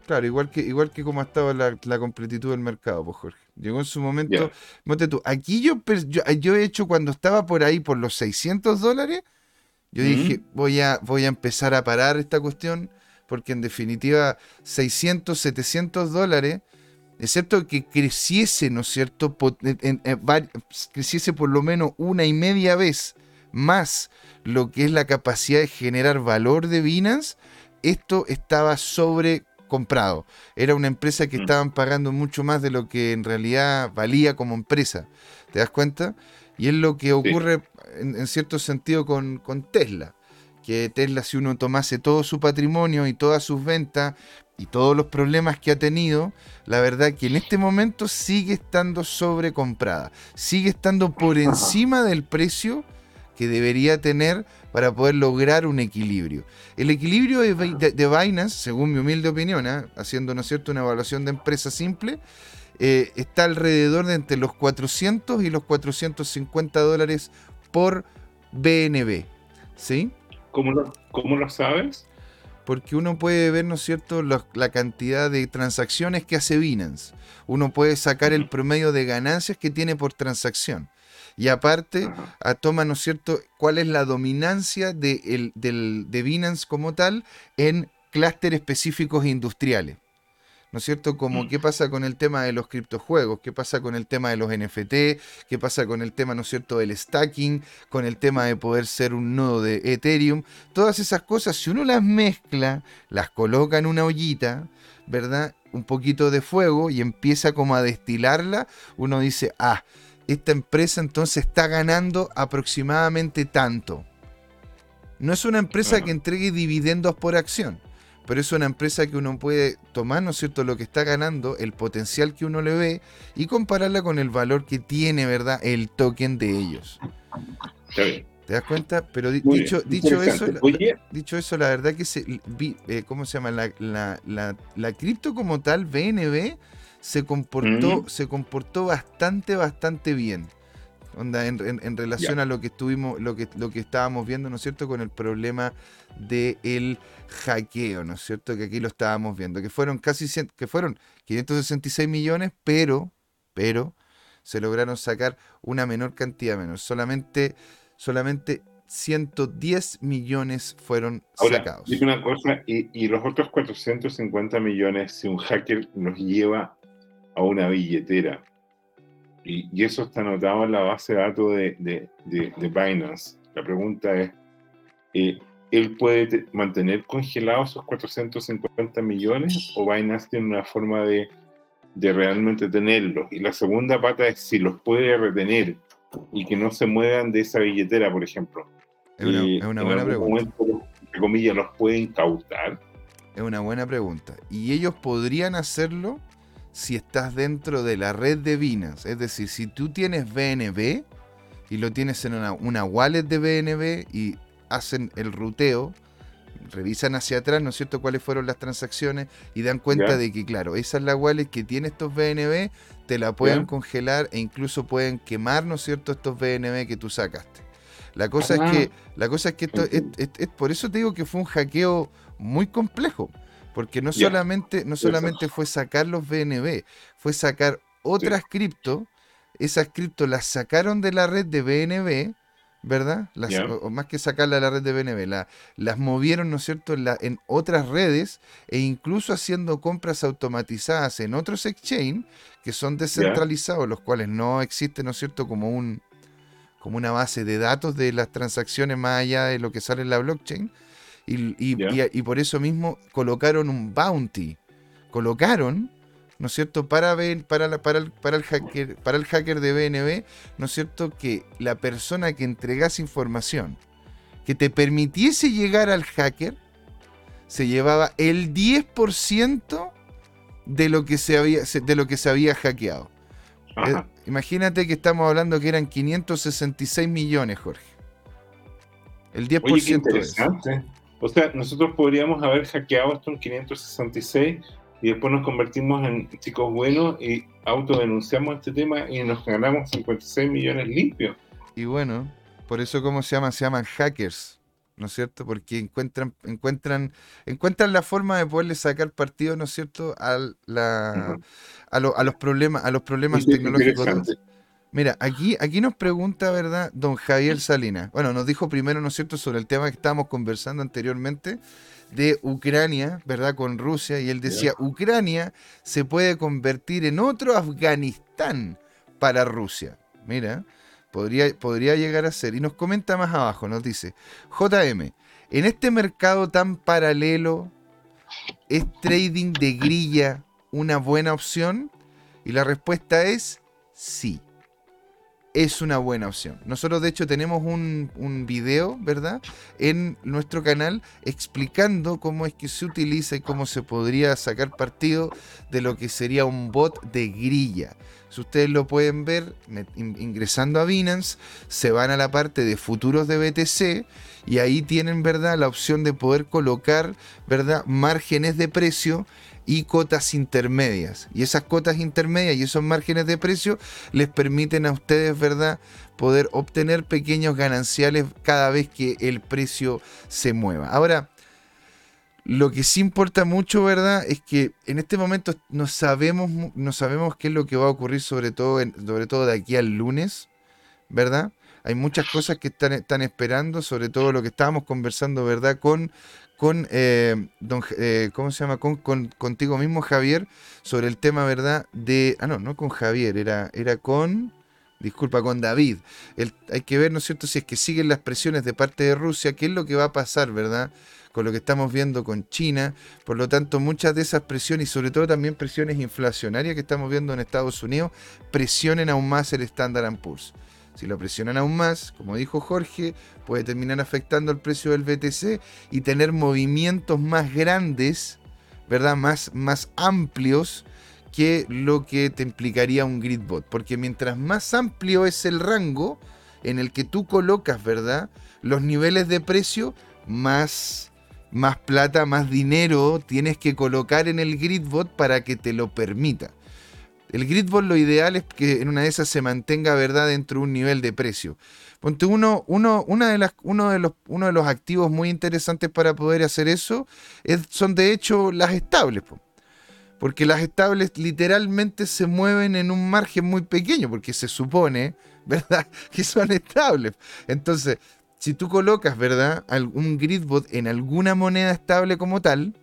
Claro, igual que, igual que como ha estado la, completitud del mercado, pues Jorge. Llegó en su momento. tú, aquí yo, yo, he hecho cuando estaba por ahí por los 600 dólares, yo dije, voy a, voy a empezar a parar esta cuestión, porque en definitiva 600, 700 dólares, excepto que creciese, ¿no es cierto? creciese por lo menos una y media vez más lo que es la capacidad de generar valor de Binance, esto estaba sobre comprado. Era una empresa que mm. estaban pagando mucho más de lo que en realidad valía como empresa. ¿Te das cuenta? Y es lo que ocurre en, cierto sentido con, Tesla. Que Tesla, si uno tomase todo su patrimonio y todas sus ventas y todos los problemas que ha tenido, la verdad que en este momento sigue estando sobrecomprada. Sigue estando por encima del precio que debería tener para poder lograr un equilibrio. El equilibrio de, de, Binance, según mi humilde opinión, ¿ah? haciendo una evaluación de empresa simple, eh, está alrededor de entre los 400 y los 450 dólares por BNB. ¿Sí? ¿Cómo lo, cómo lo sabes? Porque uno puede ver, ¿no es cierto?, la, cantidad de transacciones que hace Binance. Uno puede sacar el promedio de ganancias que tiene por transacción. Y aparte, toma, ¿no es cierto?, cuál es la dominancia de, el, del, de Binance como tal en clústeres específicos industriales. ¿No es cierto? Como mm. qué pasa con el tema de los criptojuegos, qué pasa con el tema de los NFT, qué pasa con el tema, ¿no es cierto?, del stacking, con el tema de poder ser un nodo de Ethereum. Todas esas cosas, si uno las mezcla, las coloca en una ollita, ¿verdad? Un poquito de fuego y empieza como a destilarla, uno dice, ah, esta empresa entonces está ganando aproximadamente tanto. No es una empresa que entregue dividendos por acción, pero es una empresa que uno puede tomar, ¿no es cierto?, lo que está ganando, el potencial que uno le ve y compararla con el valor que tiene, ¿verdad?, el token de ellos. ¿Te das cuenta? Pero dicho, dicho, eso, la, dicho eso, la verdad que se, eh, ¿cómo se llama? La, la, la, cripto como tal, BNB, se comportó, se comportó bastante, bastante bien. Onda, en, relación a lo que estuvimos, lo que, lo que estábamos viendo, ¿no es cierto? Con el problema del hackeo, ¿no es cierto? Que aquí lo estábamos viendo, que fueron casi que fueron 566 millones, pero, pero se lograron sacar una menor cantidad menos. Solamente, solamente 110 millones fueron Ahora, sacados. Dime una cosa, y, los otros 450 millones, si un hacker nos lleva a una billetera, y, eso está anotado en la base de datos de, de, Binance, la pregunta es, eh, ¿él puede mantener congelados esos 450 millones o Binance tiene una forma de, de realmente tenerlos? Y la segunda pata es si los puede retener y que no se muevan de esa billetera, por ejemplo. Es una, buena pregunta. Momento, entre comillas, los pueden incautar. Es una buena pregunta. Y ellos podrían hacerlo si estás dentro de la red de Binance. Es decir, si tú tienes BNB y lo tienes en una, una wallet de BNB y hacen el ruteo, revisan hacia atrás, ¿no es cierto?, cuáles fueron las transacciones y dan cuenta de que, claro, esa es la wallet que tiene estos BNB, te la pueden congelar e incluso pueden quemar, ¿no es cierto?, estos BNB que tú sacaste. La cosa es que, ah. la cosa es que esto es, por eso te digo que fue un hackeo muy complejo, porque no solamente, no solamente fue sacar los BNB, fue sacar otras cripto, esas cripto las sacaron de la red de BNB, ¿verdad? Las, o, más que sacarla de la red de BNB, las movieron, ¿no es cierto?, en, la, en, otras redes e incluso haciendo compras automatizadas en otros exchange que son descentralizados, los cuales no existen, ¿no es cierto?, como un como una base de datos de las transacciones más allá de lo que sale en la blockchain. Y, y por eso mismo colocaron un bounty. Colocaron ¿no es cierto? Para, ver, para, para, el, para, el hacker, para el hacker de BNB, ¿no es cierto? Que la persona que entregase información que te permitiese llegar al hacker se llevaba el 10% de lo que se había, de lo que se había hackeado. Eh, imagínate que estamos hablando que eran 566 millones, Jorge. El 10% Oye, interesante. O sea, nosotros podríamos haber hackeado esto en 566 y después nos convertimos en chicos buenos y autodenunciamos este tema y nos ganamos 56 millones limpios. Y bueno, por eso cómo se llaman, se llaman hackers, ¿no es cierto? Porque encuentran, encuentran, encuentran la forma de poderle sacar partido, ¿no es cierto?, a, la, a, los problemas, a los problemas tecnológicos. Mira, aquí, aquí nos pregunta, ¿verdad? Don Javier Salinas. Bueno, nos dijo primero, ¿no es cierto?, sobre el tema que estábamos conversando anteriormente de Ucrania, ¿verdad? Con Rusia, y él decía, Ucrania se puede convertir en otro Afganistán para Rusia. Mira, podría, podría llegar a ser. Y nos comenta más abajo, nos dice, JM, en este mercado tan paralelo, ¿es trading de grilla una buena opción? Y la respuesta es sí es una buena opción. Nosotros de hecho tenemos un, un, video, ¿verdad? En nuestro canal explicando cómo es que se utiliza y cómo se podría sacar partido de lo que sería un bot de grilla. Si ustedes lo pueden ver ingresando a Binance, se van a la parte de futuros de BTC y ahí tienen, ¿verdad? La opción de poder colocar, ¿verdad? Márgenes de precio y cotas intermedias. Y esas cotas intermedias y esos márgenes de precio les permiten a ustedes, ¿verdad?, poder obtener pequeños gananciales cada vez que el precio se mueva. Ahora, lo que sí importa mucho, ¿verdad? Es que en este momento no sabemos, no sabemos qué es lo que va a ocurrir, sobre todo, sobre todo de aquí al lunes, ¿verdad? Hay muchas cosas que están, están esperando, sobre todo lo que estábamos conversando, ¿verdad? Con con, eh, don, eh, ¿cómo se llama? Con, contigo mismo, Javier, sobre el tema, ¿verdad? De, ah, no, no con Javier, era, era con, disculpa, con David. hay que ver, ¿no es cierto?, si es que siguen las presiones de parte de Rusia, qué es lo que va a pasar, ¿verdad? Con lo que estamos viendo con China. Por lo tanto, muchas de esas presiones y sobre todo también presiones inflacionarias que estamos viendo en Estados Unidos, presionen aún más el Standard Poor's. Si lo presionan aún más, como dijo Jorge, puede terminar afectando el precio del BTC y tener movimientos más grandes, ¿verdad? Más, más amplios que lo que te implicaría un gridbot. Porque mientras más amplio es el rango en el que tú colocas, ¿verdad? Los niveles de precio, más, más plata, más dinero tienes que colocar en el gridbot para que te lo permita. El gridbot lo ideal es que en una de esas se mantenga verdad dentro de un nivel de precio. Ponte uno, uno, una de las, uno, de los, uno de los activos muy interesantes para poder hacer eso son de hecho las estables. Porque las estables literalmente se mueven en un margen muy pequeño, porque se supone, [LAUGHS] ¿verdad?, que son estables. Entonces, si tú colocas, ¿verdad?, un gridbot en alguna moneda estable como tal,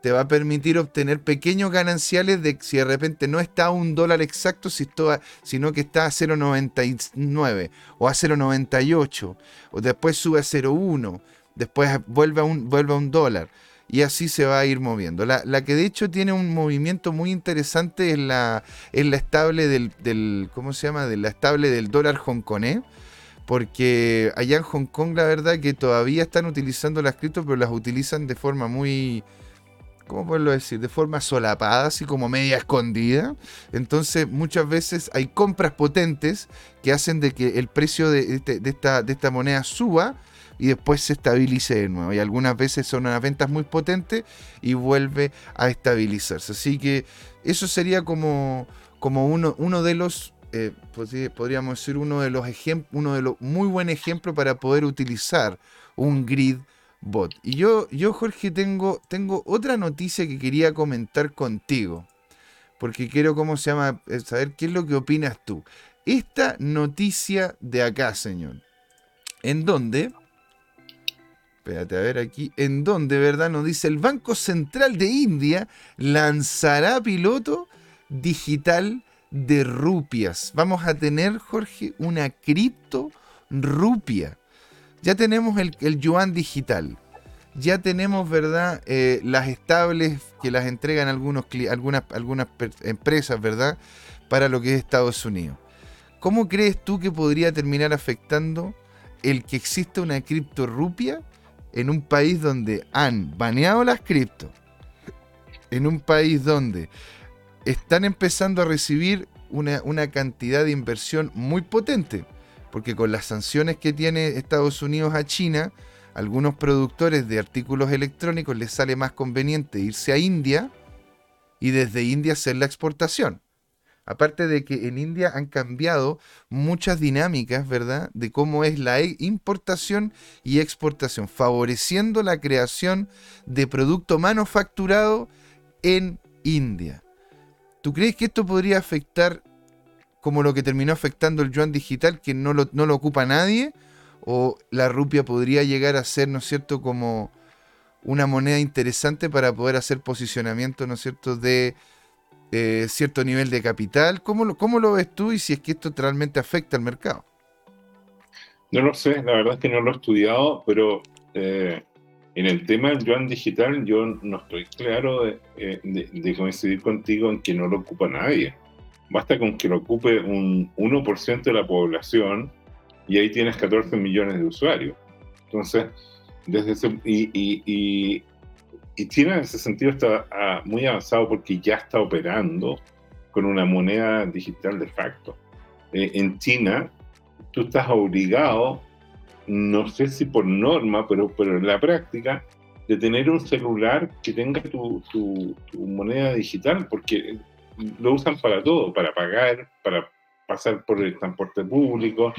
te va a permitir obtener pequeños gananciales de si de repente no está a un dólar exacto, sino que está a 0,99 o a 0,98, o después sube a 0,1, después vuelve a un, vuelve a un dólar. Y así se va a ir moviendo. La, que de hecho tiene un movimiento muy interesante es la, es la estable del, del, ¿cómo se llama? De la estable del dólar hongkonés porque allá en Hong Kong la verdad que todavía están utilizando las criptos, pero las utilizan de forma muy, ¿cómo puedo decir? De forma solapada, así como media escondida. Entonces muchas veces hay compras potentes que hacen de que el precio de, este, esta, de esta moneda suba y después se estabilice de nuevo. Y algunas veces son unas ventas muy potentes y vuelve a estabilizarse. Así que eso sería como, uno de los, eh, podríamos decir, uno de los ejemplos, uno de los muy buen ejemplo para poder utilizar un grid bot. Y yo, yo Jorge, tengo, tengo otra noticia que quería comentar contigo. Porque quiero, ¿cómo se llama? Eh, saber qué es lo que opinas tú. Esta noticia de acá, señor. En donde, espérate a ver aquí, en donde, ¿verdad? Nos dice el Banco Central de India lanzará piloto digital de rupias. Vamos a tener, Jorge, una cripto rupia ya tenemos el, yuan digital. Ya tenemos, ¿verdad? Eh, las estables que las entregan algunos, algunas, algunas empresas, ¿verdad? Para lo que es Estados Unidos. ¿Cómo crees tú que podría terminar afectando el que exista una criptorupia en un país donde han baneado las cripto? En un país donde están empezando a recibir una, una cantidad de inversión muy potente porque con las sanciones que tiene Estados Unidos a China, algunos productores de artículos electrónicos les sale más conveniente irse a India y desde India hacer la exportación. Aparte de que en India han cambiado muchas dinámicas, ¿verdad? De cómo es la e-, importación y exportación, favoreciendo la creación de producto manufacturado en India. ¿Tú crees que esto podría afectar como lo que terminó afectando el yuan digital, que no lo, no lo ocupa nadie, o la rupia podría llegar a ser, ¿no es cierto?, como una moneda interesante para poder hacer posicionamiento, ¿no es cierto?, de eh, cierto nivel de capital. ¿Cómo lo, ¿Cómo lo ves tú y si es que esto realmente afecta al mercado? No lo sé, la verdad es que no lo he estudiado, pero eh, en el tema del yuan digital yo no estoy claro de, eh, de coincidir contigo en que no lo ocupa nadie basta con que lo ocupe un 1% de la población y ahí tienes 14 millones de usuarios. Entonces, desde ese, y, China en ese sentido está ah, muy avanzado porque ya está operando con una moneda digital de facto. Eh, en China, tú estás obligado, no sé si por norma, pero, pero en la práctica, de tener un celular que tenga tu, tu moneda digital, porque lo usan para todo, para pagar, para pasar por el transporte público.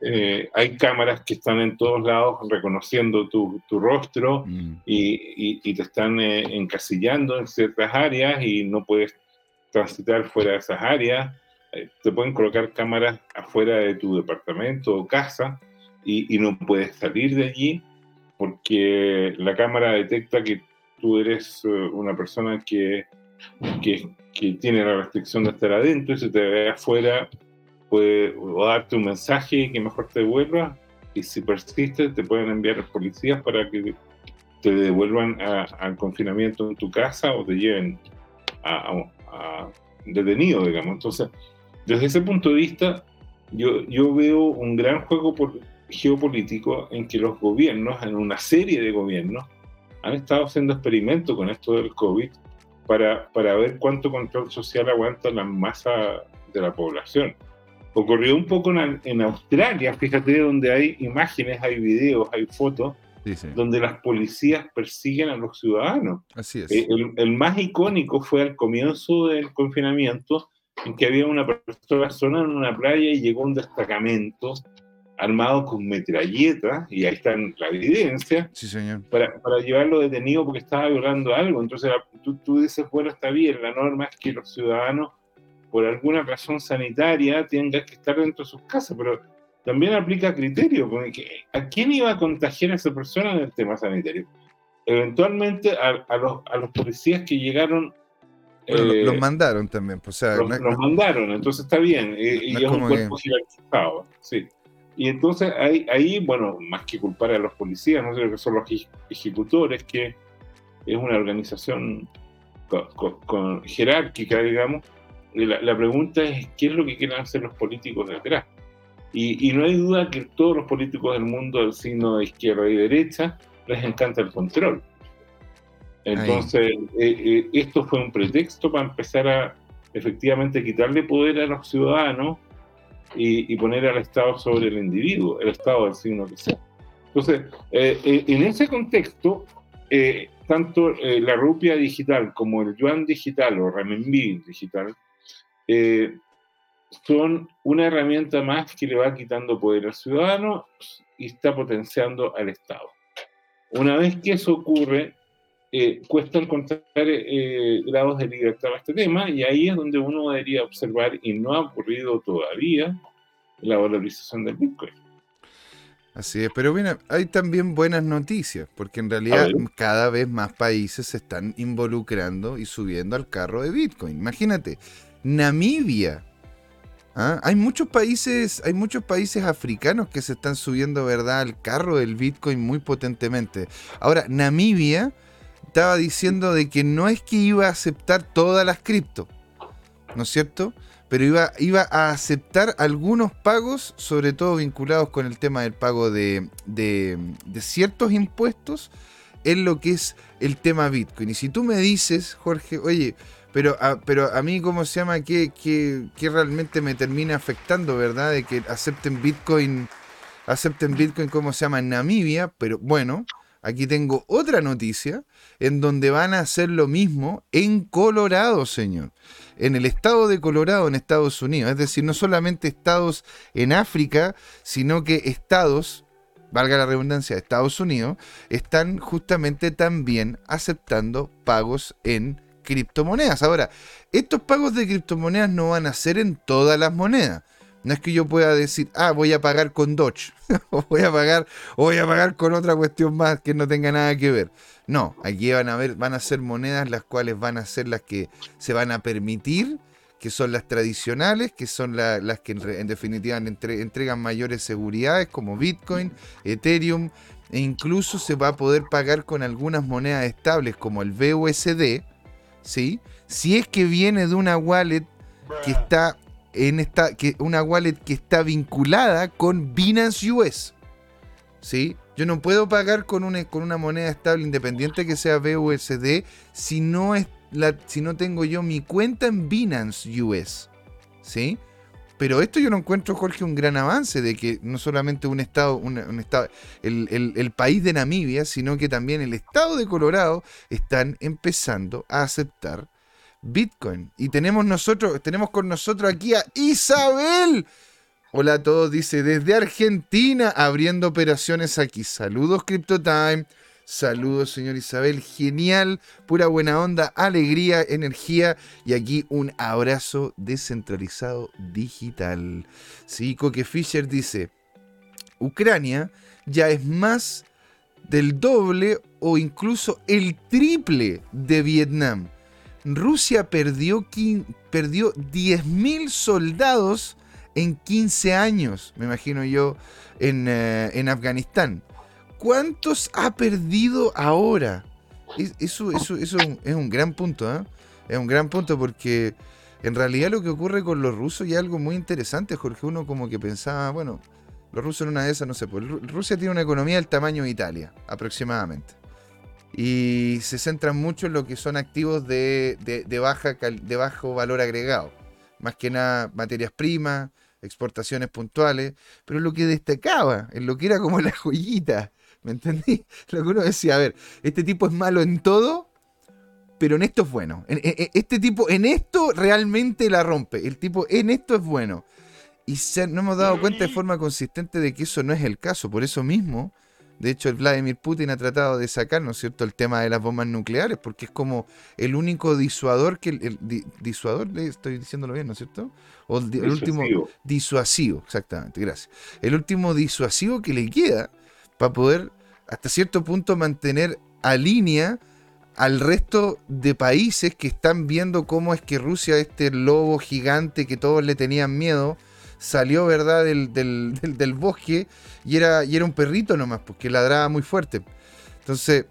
Eh, hay cámaras que están en todos lados reconociendo tu, tu rostro y, y, te están eh, encasillando en ciertas áreas y no puedes transitar fuera de esas áreas. Eh, te pueden colocar cámaras afuera de tu departamento o casa y, y, no puedes salir de allí porque la cámara detecta que tú eres una persona que, que, que tiene la restricción de estar adentro y si te ve afuera puede darte un mensaje que mejor te devuelva y si persiste te pueden enviar policías para que te devuelvan al confinamiento en tu casa o te lleven a, detenido, digamos. Entonces, desde ese punto de vista, yo, yo veo un gran juego geopolítico en que los gobiernos, en una serie de gobiernos, han estado haciendo experimentos con esto del COVID para, para ver cuánto control social aguanta la masa de la población. Ocurrió un poco en, en, Australia, fíjate, donde hay imágenes, hay videos, hay fotos donde las policías persiguen a los ciudadanos. Así es. Eh, el, más icónico fue al comienzo del confinamiento, en que había una persona en una playa y llegó un destacamento armado con metralletas, y ahí está la evidencia, sí, señor. Para, para, llevarlo detenido porque estaba violando algo. Entonces tú, tú dices, bueno, está bien, la norma es que los ciudadanos, por alguna razón sanitaria, tengan que estar dentro de sus casas, pero también aplica criterio, porque ¿a quién iba a contagiar a esa persona en el tema sanitario? Eventualmente a, los, a los policías que llegaron... Eh, los mandaron también, pues, o los, mandaron, entonces está bien, eh, y es, un cuerpo jerarquizado, sí. Y entonces ahí, ahí, bueno, más que culpar a los policías, no sé que son los ejecutores, que es una organización con, jerárquica, digamos, la, la, pregunta es qué es lo que quieren hacer los políticos detrás. Y, no hay duda que todos los políticos del mundo del signo de izquierda y derecha les encanta el control. Entonces, eh, eh, esto fue un pretexto para empezar a efectivamente quitarle poder a los ciudadanos y, poner al Estado sobre el individuo, el Estado del signo que sea. Entonces, eh, en ese contexto, tanto la rupia digital como el yuan digital o renminbi digital son una herramienta más que le va quitando poder al ciudadano y está potenciando al Estado. Una vez que eso ocurre, eh, cuesta encontrar eh, grados de libertad a este tema y ahí es donde uno debería observar, y no ha ocurrido todavía, la valorización del Bitcoin. Así es, pero bueno, hay también buenas noticias, porque en realidad cada vez más países se están involucrando y subiendo al carro de Bitcoin. Imagínate, Namibia ¿Ah? Hay muchos países, hay muchos países africanos que se están subiendo, ¿verdad?, al carro del Bitcoin muy potentemente. Ahora, Namibia estaba diciendo de que no es que iba a aceptar todas las cripto, ¿no es cierto? Pero iba, iba a aceptar algunos pagos, sobre todo vinculados con el tema del pago de, de, de ciertos impuestos en lo que es el tema Bitcoin. Y si tú me dices, Jorge, oye, pero a, pero a mí, ¿cómo se llama? ¿Qué, realmente me termina afectando, verdad? De que acepten Bitcoin, acepten Bitcoin, ¿cómo se llama? En Namibia, pero bueno, aquí tengo otra noticia en donde van a hacer lo mismo en Colorado, señor. En el estado de Colorado, en Estados Unidos. Es decir, no solamente estados en África, sino que estados valga la redundancia, de Estados Unidos, están justamente también aceptando pagos en criptomonedas. Ahora, estos pagos de criptomonedas no van a ser en todas las monedas. No es que yo pueda decir, ah, voy a pagar con Doge, [LAUGHS] o voy a pagar, voy a pagar con otra cuestión más que no tenga nada que ver. No, aquí van a ver, van a ser monedas las cuales van a ser las que se van a permitir, que son las tradicionales, que son las que en, definitiva entregan mayores seguridades, como Bitcoin, Ethereum, e incluso se va a poder pagar con algunas monedas estables como el BUSD, ¿sí? Si es que viene de una wallet que está en esta, que, una wallet que está vinculada con Binance US, ¿sí? Yo no puedo pagar con una, con una moneda estable independiente que sea BUSD si no, es la, si no tengo yo mi cuenta en Binance US, ¿sí? Pero esto yo no encuentro, Jorge, un gran avance de que no solamente un estado, un, estado el, país de Namibia, sino que también el estado de Colorado están empezando a aceptar Bitcoin. Y tenemos nosotros, tenemos con nosotros aquí a Isabel. Hola a todos, dice desde Argentina, abriendo operaciones aquí. Saludos, CryptoTime. Saludos, señor Isabel. Genial, pura buena onda, alegría, energía. Y aquí un abrazo descentralizado digital. Sí, Coque Fisher dice: Ucrania ya es más del doble o incluso el triple de Vietnam. Rusia perdió, perdió 10.000 soldados en 15 años, me imagino yo, en, eh, en Afganistán. ¿Cuántos ha perdido ahora? Eso, eso, eso es un gran punto, ¿eh? Es un gran punto porque en realidad lo que ocurre con los rusos es algo muy interesante, Jorge. Uno como que pensaba, bueno, los rusos en una de esas, no sé, pues Rusia tiene una economía del tamaño de Italia, aproximadamente. Y se centran mucho en lo que son activos de, de, baja, de bajo valor agregado. Más que nada materias primas, exportaciones puntuales. Pero lo que destacaba, en lo que era como la joyita, ¿Me entendí? [LAUGHS] Lo que uno decía, a ver, este tipo es malo en todo, pero en esto es bueno. este tipo en esto realmente la rompe. El tipo en esto es bueno. Y se, no hemos dado cuenta de forma consistente de que eso no es el caso. Por eso mismo, de hecho, el Vladimir Putin ha tratado de sacar, ¿no es cierto?, el tema de las bombas nucleares, porque es como el único disuador que. El, disuador, le estoy diciéndolo bien, ¿no es cierto? O el, el último. Disuasivo, exactamente, gracias. El último disuasivo que le queda para poder, hasta cierto punto, mantener a línea al resto de países que están viendo cómo es que Rusia, este lobo gigante que todos le tenían miedo, salió, ¿verdad?, del, del, bosque y era, y era un perrito nomás, porque ladraba muy fuerte. Entonces,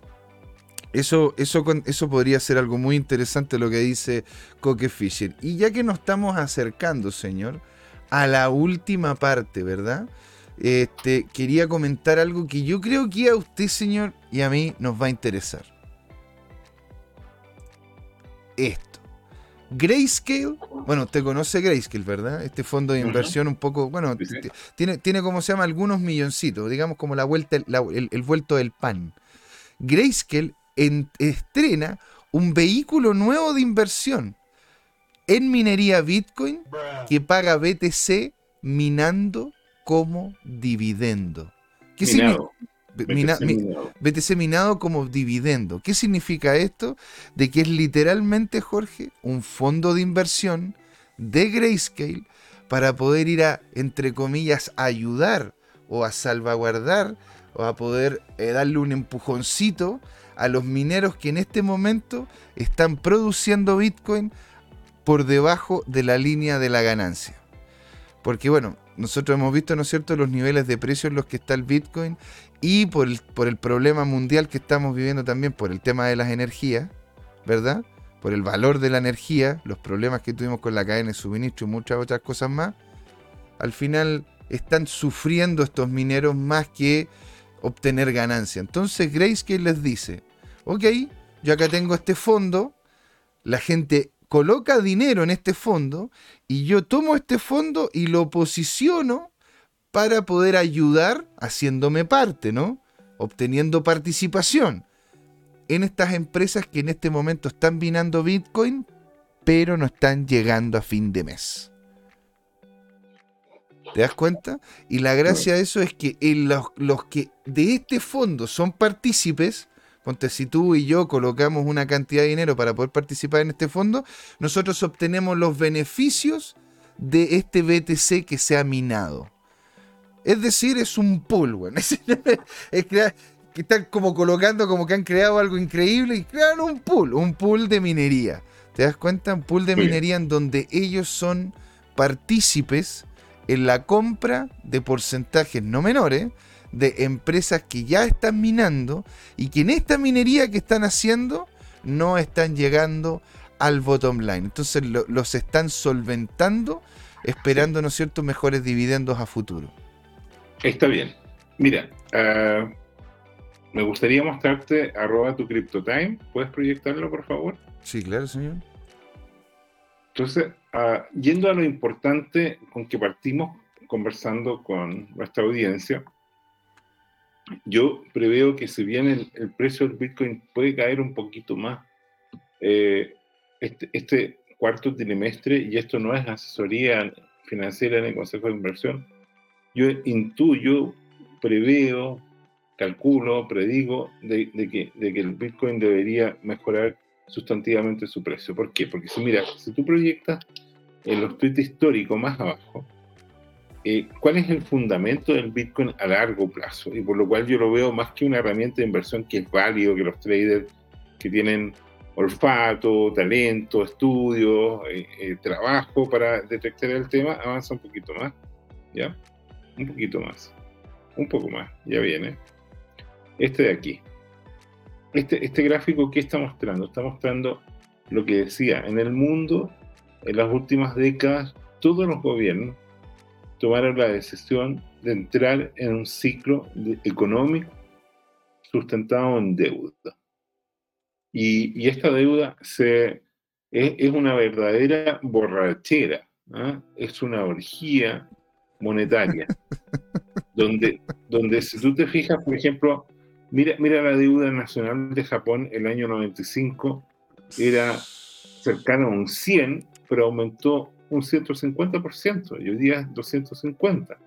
eso, eso, eso podría ser algo muy interesante lo que dice Coque Fisher. Y ya que nos estamos acercando, señor, a la última parte, ¿verdad? Este, quería comentar algo que yo creo que a usted, señor, y a mí nos va a interesar esto. Grayscale, bueno, usted conoce Grayscale, ¿verdad? Este fondo de inversión un poco, bueno, tiene, tiene como se llama algunos milloncitos, digamos como la vuelta, el, vuelto del pan. Grayscale estrena un vehículo nuevo de inversión en minería Bitcoin que paga BTC minando como dividendo. ¿Qué significa? BTC, minado. como dividendo. ¿Qué significa esto? De que es literalmente, Jorge, un fondo de inversión de Grayscale para poder ir a, entre comillas, ayudar o a salvaguardar o a poder eh, darle un empujoncito a los mineros que en este momento están produciendo Bitcoin por debajo de la línea de la ganancia. Porque bueno, nosotros hemos visto, ¿no es cierto?, los niveles de precio en los que está el Bitcoin y por el, por el problema mundial que estamos viviendo también, por el tema de las energías, ¿verdad? Por el valor de la energía, los problemas que tuvimos con la cadena de suministro y muchas otras cosas más, al final están sufriendo estos mineros más que obtener ganancia. Entonces Grayscale les dice, ok, yo acá tengo este fondo, la gente coloca dinero en este fondo y yo tomo este fondo y lo posiciono para poder ayudar haciéndome parte, ¿no? Obteniendo participación en estas empresas que en este momento están minando Bitcoin, pero no están llegando a fin de mes. ¿Te das cuenta? Y la gracia de eso es que los, los, que de este fondo son partícipes, ponte si tú y yo colocamos una cantidad de dinero para poder participar en este fondo, nosotros obtenemos los beneficios de este BTC que se ha minado. Es decir, es un pool, güey. [LAUGHS] Es, que, están como colocando como que han creado algo increíble y crean un pool, un pool de minería. ¿Te das cuenta? Un pool de minería en donde ellos son partícipes en la compra de porcentajes no menores de empresas que ya están minando y que en esta minería que están haciendo no están llegando al bottom line. Entonces los están solventando esperando, ¿no es cierto?, mejores dividendos a futuro. Está bien. Mira, ah, me gustaría mostrarte arroba tu CryptoTime. ¿Puedes proyectarlo, por favor? Sí, claro, señor. Entonces, ah, yendo a lo importante con que partimos conversando con nuestra audiencia, yo preveo que si bien el, precio del Bitcoin puede caer un poquito más, eh, este, este, cuarto trimestre, y esto no es asesoría financiera en el Consejo de Inversión, yo intuyo, preveo, calculo, predigo de, que, el Bitcoin debería mejorar sustantivamente su precio. ¿Por qué? Porque si mira, si tú proyectas en los tweets históricos más abajo, eh, ¿cuál es el fundamento del Bitcoin a largo plazo? Y por lo cual yo lo veo más que una herramienta de inversión que es válido, que los traders que tienen olfato, talento, estudio, eh, eh, trabajo para detectar el tema, avanza un poquito más. ¿Ya? un poquito más, un poco más, ya viene. Este de aquí. Este, este gráfico, ¿qué está mostrando? Está mostrando lo que decía, en el mundo, en las últimas décadas, todos los gobiernos tomaron la decisión de entrar en un ciclo económico sustentado en deuda. Y, esta deuda se, es, una verdadera borrachera, ¿ah? es una orgía monetaria, [LAUGHS] donde, donde si tú te fijas, por ejemplo, Mira, mira la deuda nacional de Japón el año 95 era cercana a un 100, pero aumentó un 150%, y hoy día es 250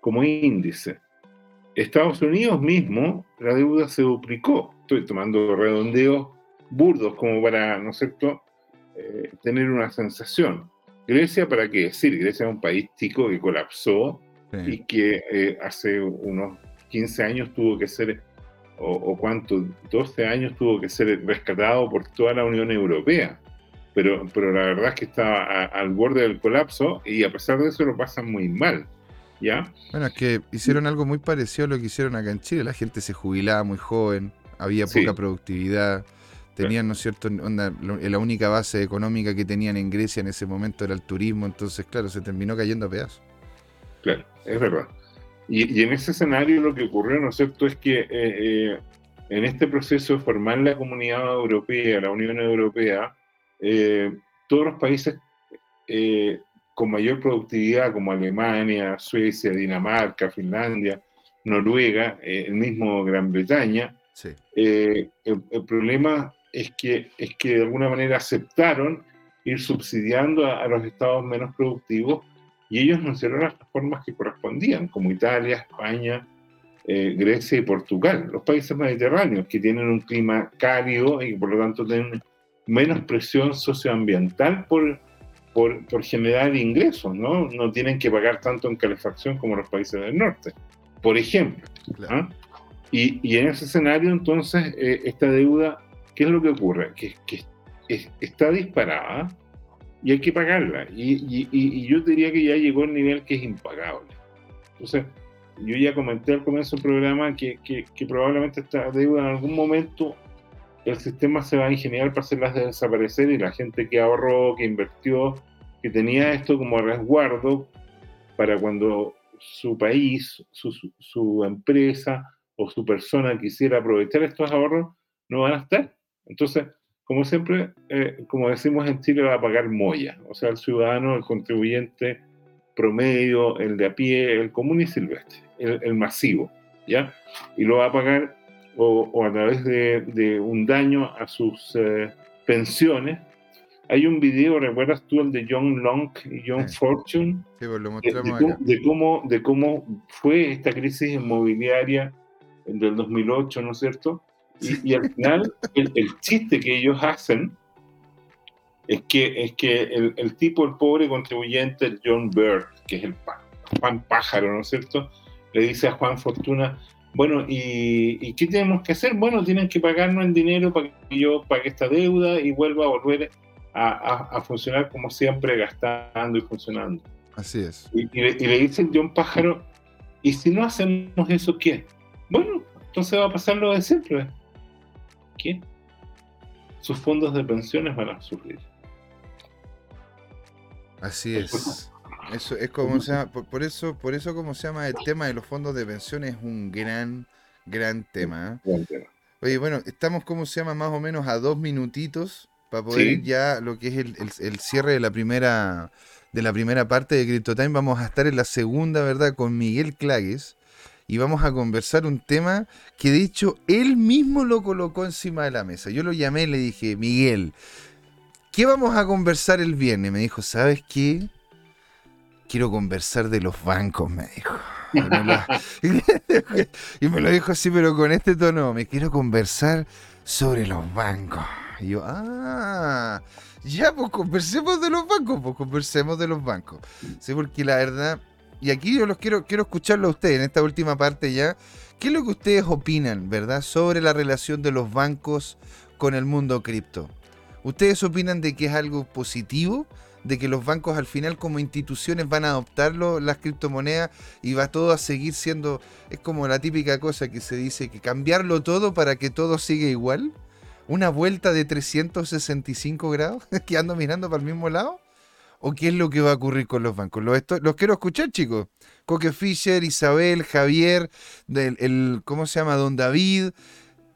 como índice. Estados Unidos mismo, la deuda se duplicó. Estoy tomando redondeos burdos como para, ¿no es cierto?, eh, tener una sensación. Grecia, ¿para qué decir? Grecia es un país chico que colapsó y que eh, hace unos 15 años tuvo que ser, o, o, cuánto, 12 años tuvo que ser rescatado por toda la Unión Europea. Pero, pero la verdad es que estaba al borde del colapso y a pesar de eso lo pasan muy mal. ¿Ya? Bueno, es que hicieron algo muy parecido a lo que hicieron acá en Chile. La gente se jubilaba muy joven, había poca productividad Tenían, ¿no es cierto? la única base económica que tenían en Grecia en ese momento era el turismo, entonces, claro, se terminó cayendo a pedazos. Claro, es verdad. Y, en ese escenario lo que ocurrió, ¿no es cierto?, es que eh, eh, en este proceso de formar la comunidad europea, la Unión Europea, eh, todos los países con mayor productividad, como Alemania, Suecia, Dinamarca, Finlandia, Noruega, el mismo Gran Bretaña, el, problema es que, es que de alguna manera aceptaron ir subsidiando a, los estados menos productivos y ellos no hicieron las reformas que correspondían, como Italia, España, eh, Grecia y Portugal, los países mediterráneos que tienen un clima cálido y por lo tanto tienen menos presión socioambiental por, por, por generar ingresos, ¿no? No tienen que pagar tanto en calefacción como los países del norte, por ejemplo. ¿ah? Y, y, en ese escenario, entonces, eh, esta deuda ¿qué es lo que ocurre? Que, está disparada y hay que pagarla. Y, yo diría que ya llegó al nivel que es impagable. Entonces, yo ya comenté al comienzo del programa que, probablemente esta deuda en algún momento el sistema se va a ingeniar para hacerlas desaparecer y la gente que ahorró, que invirtió, que tenía esto como resguardo para cuando su país, su, su empresa o su persona quisiera aprovechar estos ahorros, no van a estar. Entonces, como siempre, eh, como decimos en Chile, va a pagar moya, o sea, el ciudadano, el contribuyente promedio, el de a pie, el común y silvestre, el, masivo, ¿ya? Y lo va a pagar o, a través de, un daño a sus eh, pensiones. Hay un video, ¿recuerdas tú el de John Long y John Fortune? Sí, pues lo mostramos de, de, cómo, de cómo fue esta crisis inmobiliaria del 2008, ¿no es cierto? Y, al final, el, chiste que ellos hacen es que, es que el, tipo, el pobre contribuyente, John Bird, que es el Juan Pájaro, ¿no es cierto? Le dice a Juan Fortuna, bueno, ¿y, qué tenemos que hacer? Bueno, tienen que pagarnos el dinero para que yo pague esta deuda y vuelva a volver a, funcionar como siempre, gastando y funcionando. Así es. Y, le, y le dice John Pájaro, ¿y si no hacemos eso, qué? Bueno, entonces va a pasar lo de siempre ¿Qué? Sus fondos de pensiones van a sufrir. Así es. Eso es como se llama, por, eso, por eso como se llama el tema de los fondos de pensiones es un gran, gran tema. ¿eh? Oye, bueno, estamos como se llama más o menos a dos minutitos para poder ya lo que es el, el, cierre de la primera de la primera parte de CryptoTime. Vamos a estar en la segunda, ¿verdad? Con Miguel Clagues y vamos a conversar un tema que de hecho él mismo lo colocó encima de la mesa. Yo lo llamé y le dije, Miguel, ¿qué vamos a conversar el viernes? Me dijo, ¿sabes qué? Quiero conversar de los bancos, me dijo. Y me lo [LAUGHS] dijo así, pero con este tono, me quiero conversar sobre los bancos. Y yo, ah, ya, pues conversemos de los bancos, pues conversemos de los bancos. Sí, porque la verdad, y aquí yo los quiero, quiero escucharlo a ustedes en esta última parte ya. ¿Qué es lo que ustedes opinan, verdad, sobre la relación de los bancos con el mundo cripto? ¿Ustedes opinan de que es algo positivo? ¿De que los bancos al final como instituciones van a adoptarlo, las criptomonedas y va todo a seguir siendo, es como la típica cosa que se dice, que cambiarlo todo para que todo siga igual? ¿Una vuelta de 365 grados? [LAUGHS] ¿Que ando mirando para el mismo lado? O qué es lo que va a ocurrir con los bancos. Los, los quiero escuchar, chicos. Coque Fisher, Isabel, Javier, el, ¿cómo se llama? Don David,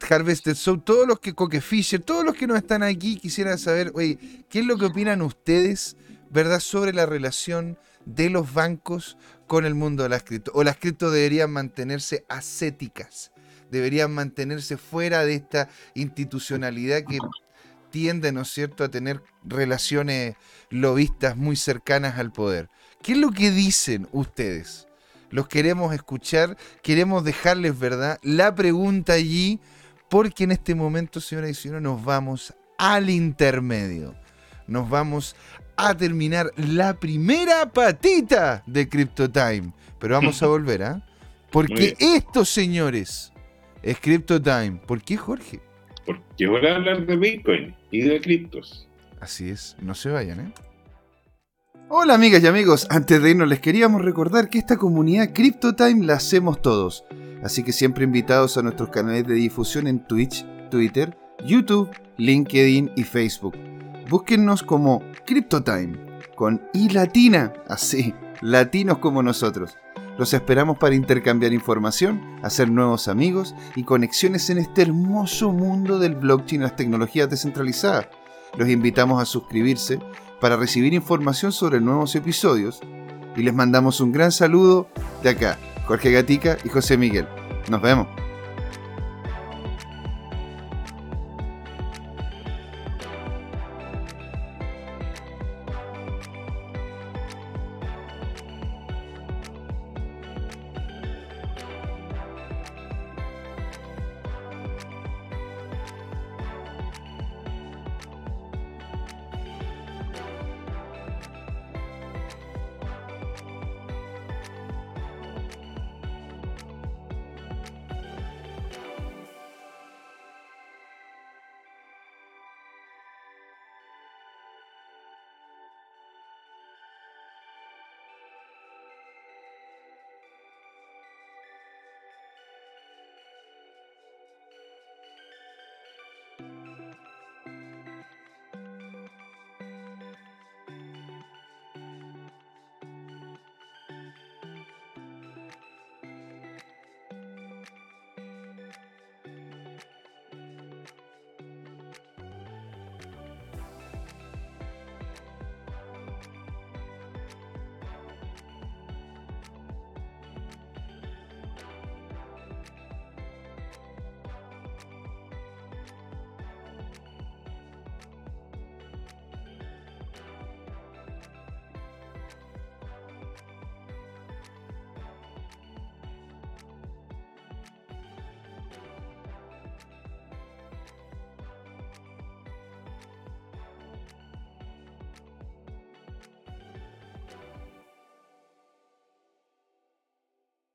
Harvested Soul, todos los que, Coque Fisher, todos los que no están aquí, quisieran saber, oye, ¿qué es lo que opinan ustedes, verdad, sobre la relación de los bancos con el mundo de las cripto? ¿O las cripto deberían mantenerse ascéticas? deberían mantenerse fuera de esta institucionalidad que tiende, ¿no es cierto?, a tener relaciones lobistas muy cercanas al poder. ¿Qué es lo que dicen ustedes? Los queremos escuchar, queremos dejarles, ¿verdad? La pregunta allí, porque en este momento, señoras y señores, nos vamos al intermedio. Nos vamos a terminar la primera patita de CryptoTime. Pero vamos a [LAUGHS] volver, ¿ah? Porque esto, señores, es CryptoTime. ¿Por qué, Jorge? Porque ahora hablar de Bitcoin y de criptos. Así es, no se vayan, ¿eh? Hola amigas y amigos, antes de irnos les queríamos recordar que esta comunidad CryptoTime la hacemos todos, así que siempre invitados a nuestros canales de difusión en Twitch, Twitter, YouTube, LinkedIn y Facebook. Búsquennos como CryptoTime, con I latina, así, latinos como nosotros. Los esperamos para intercambiar información, hacer nuevos amigos y conexiones en este hermoso mundo del blockchain y las tecnologías descentralizadas. Los invitamos a suscribirse para recibir información sobre nuevos episodios y les mandamos un gran saludo de acá, Jorge Gatica y José Miguel. Nos vemos.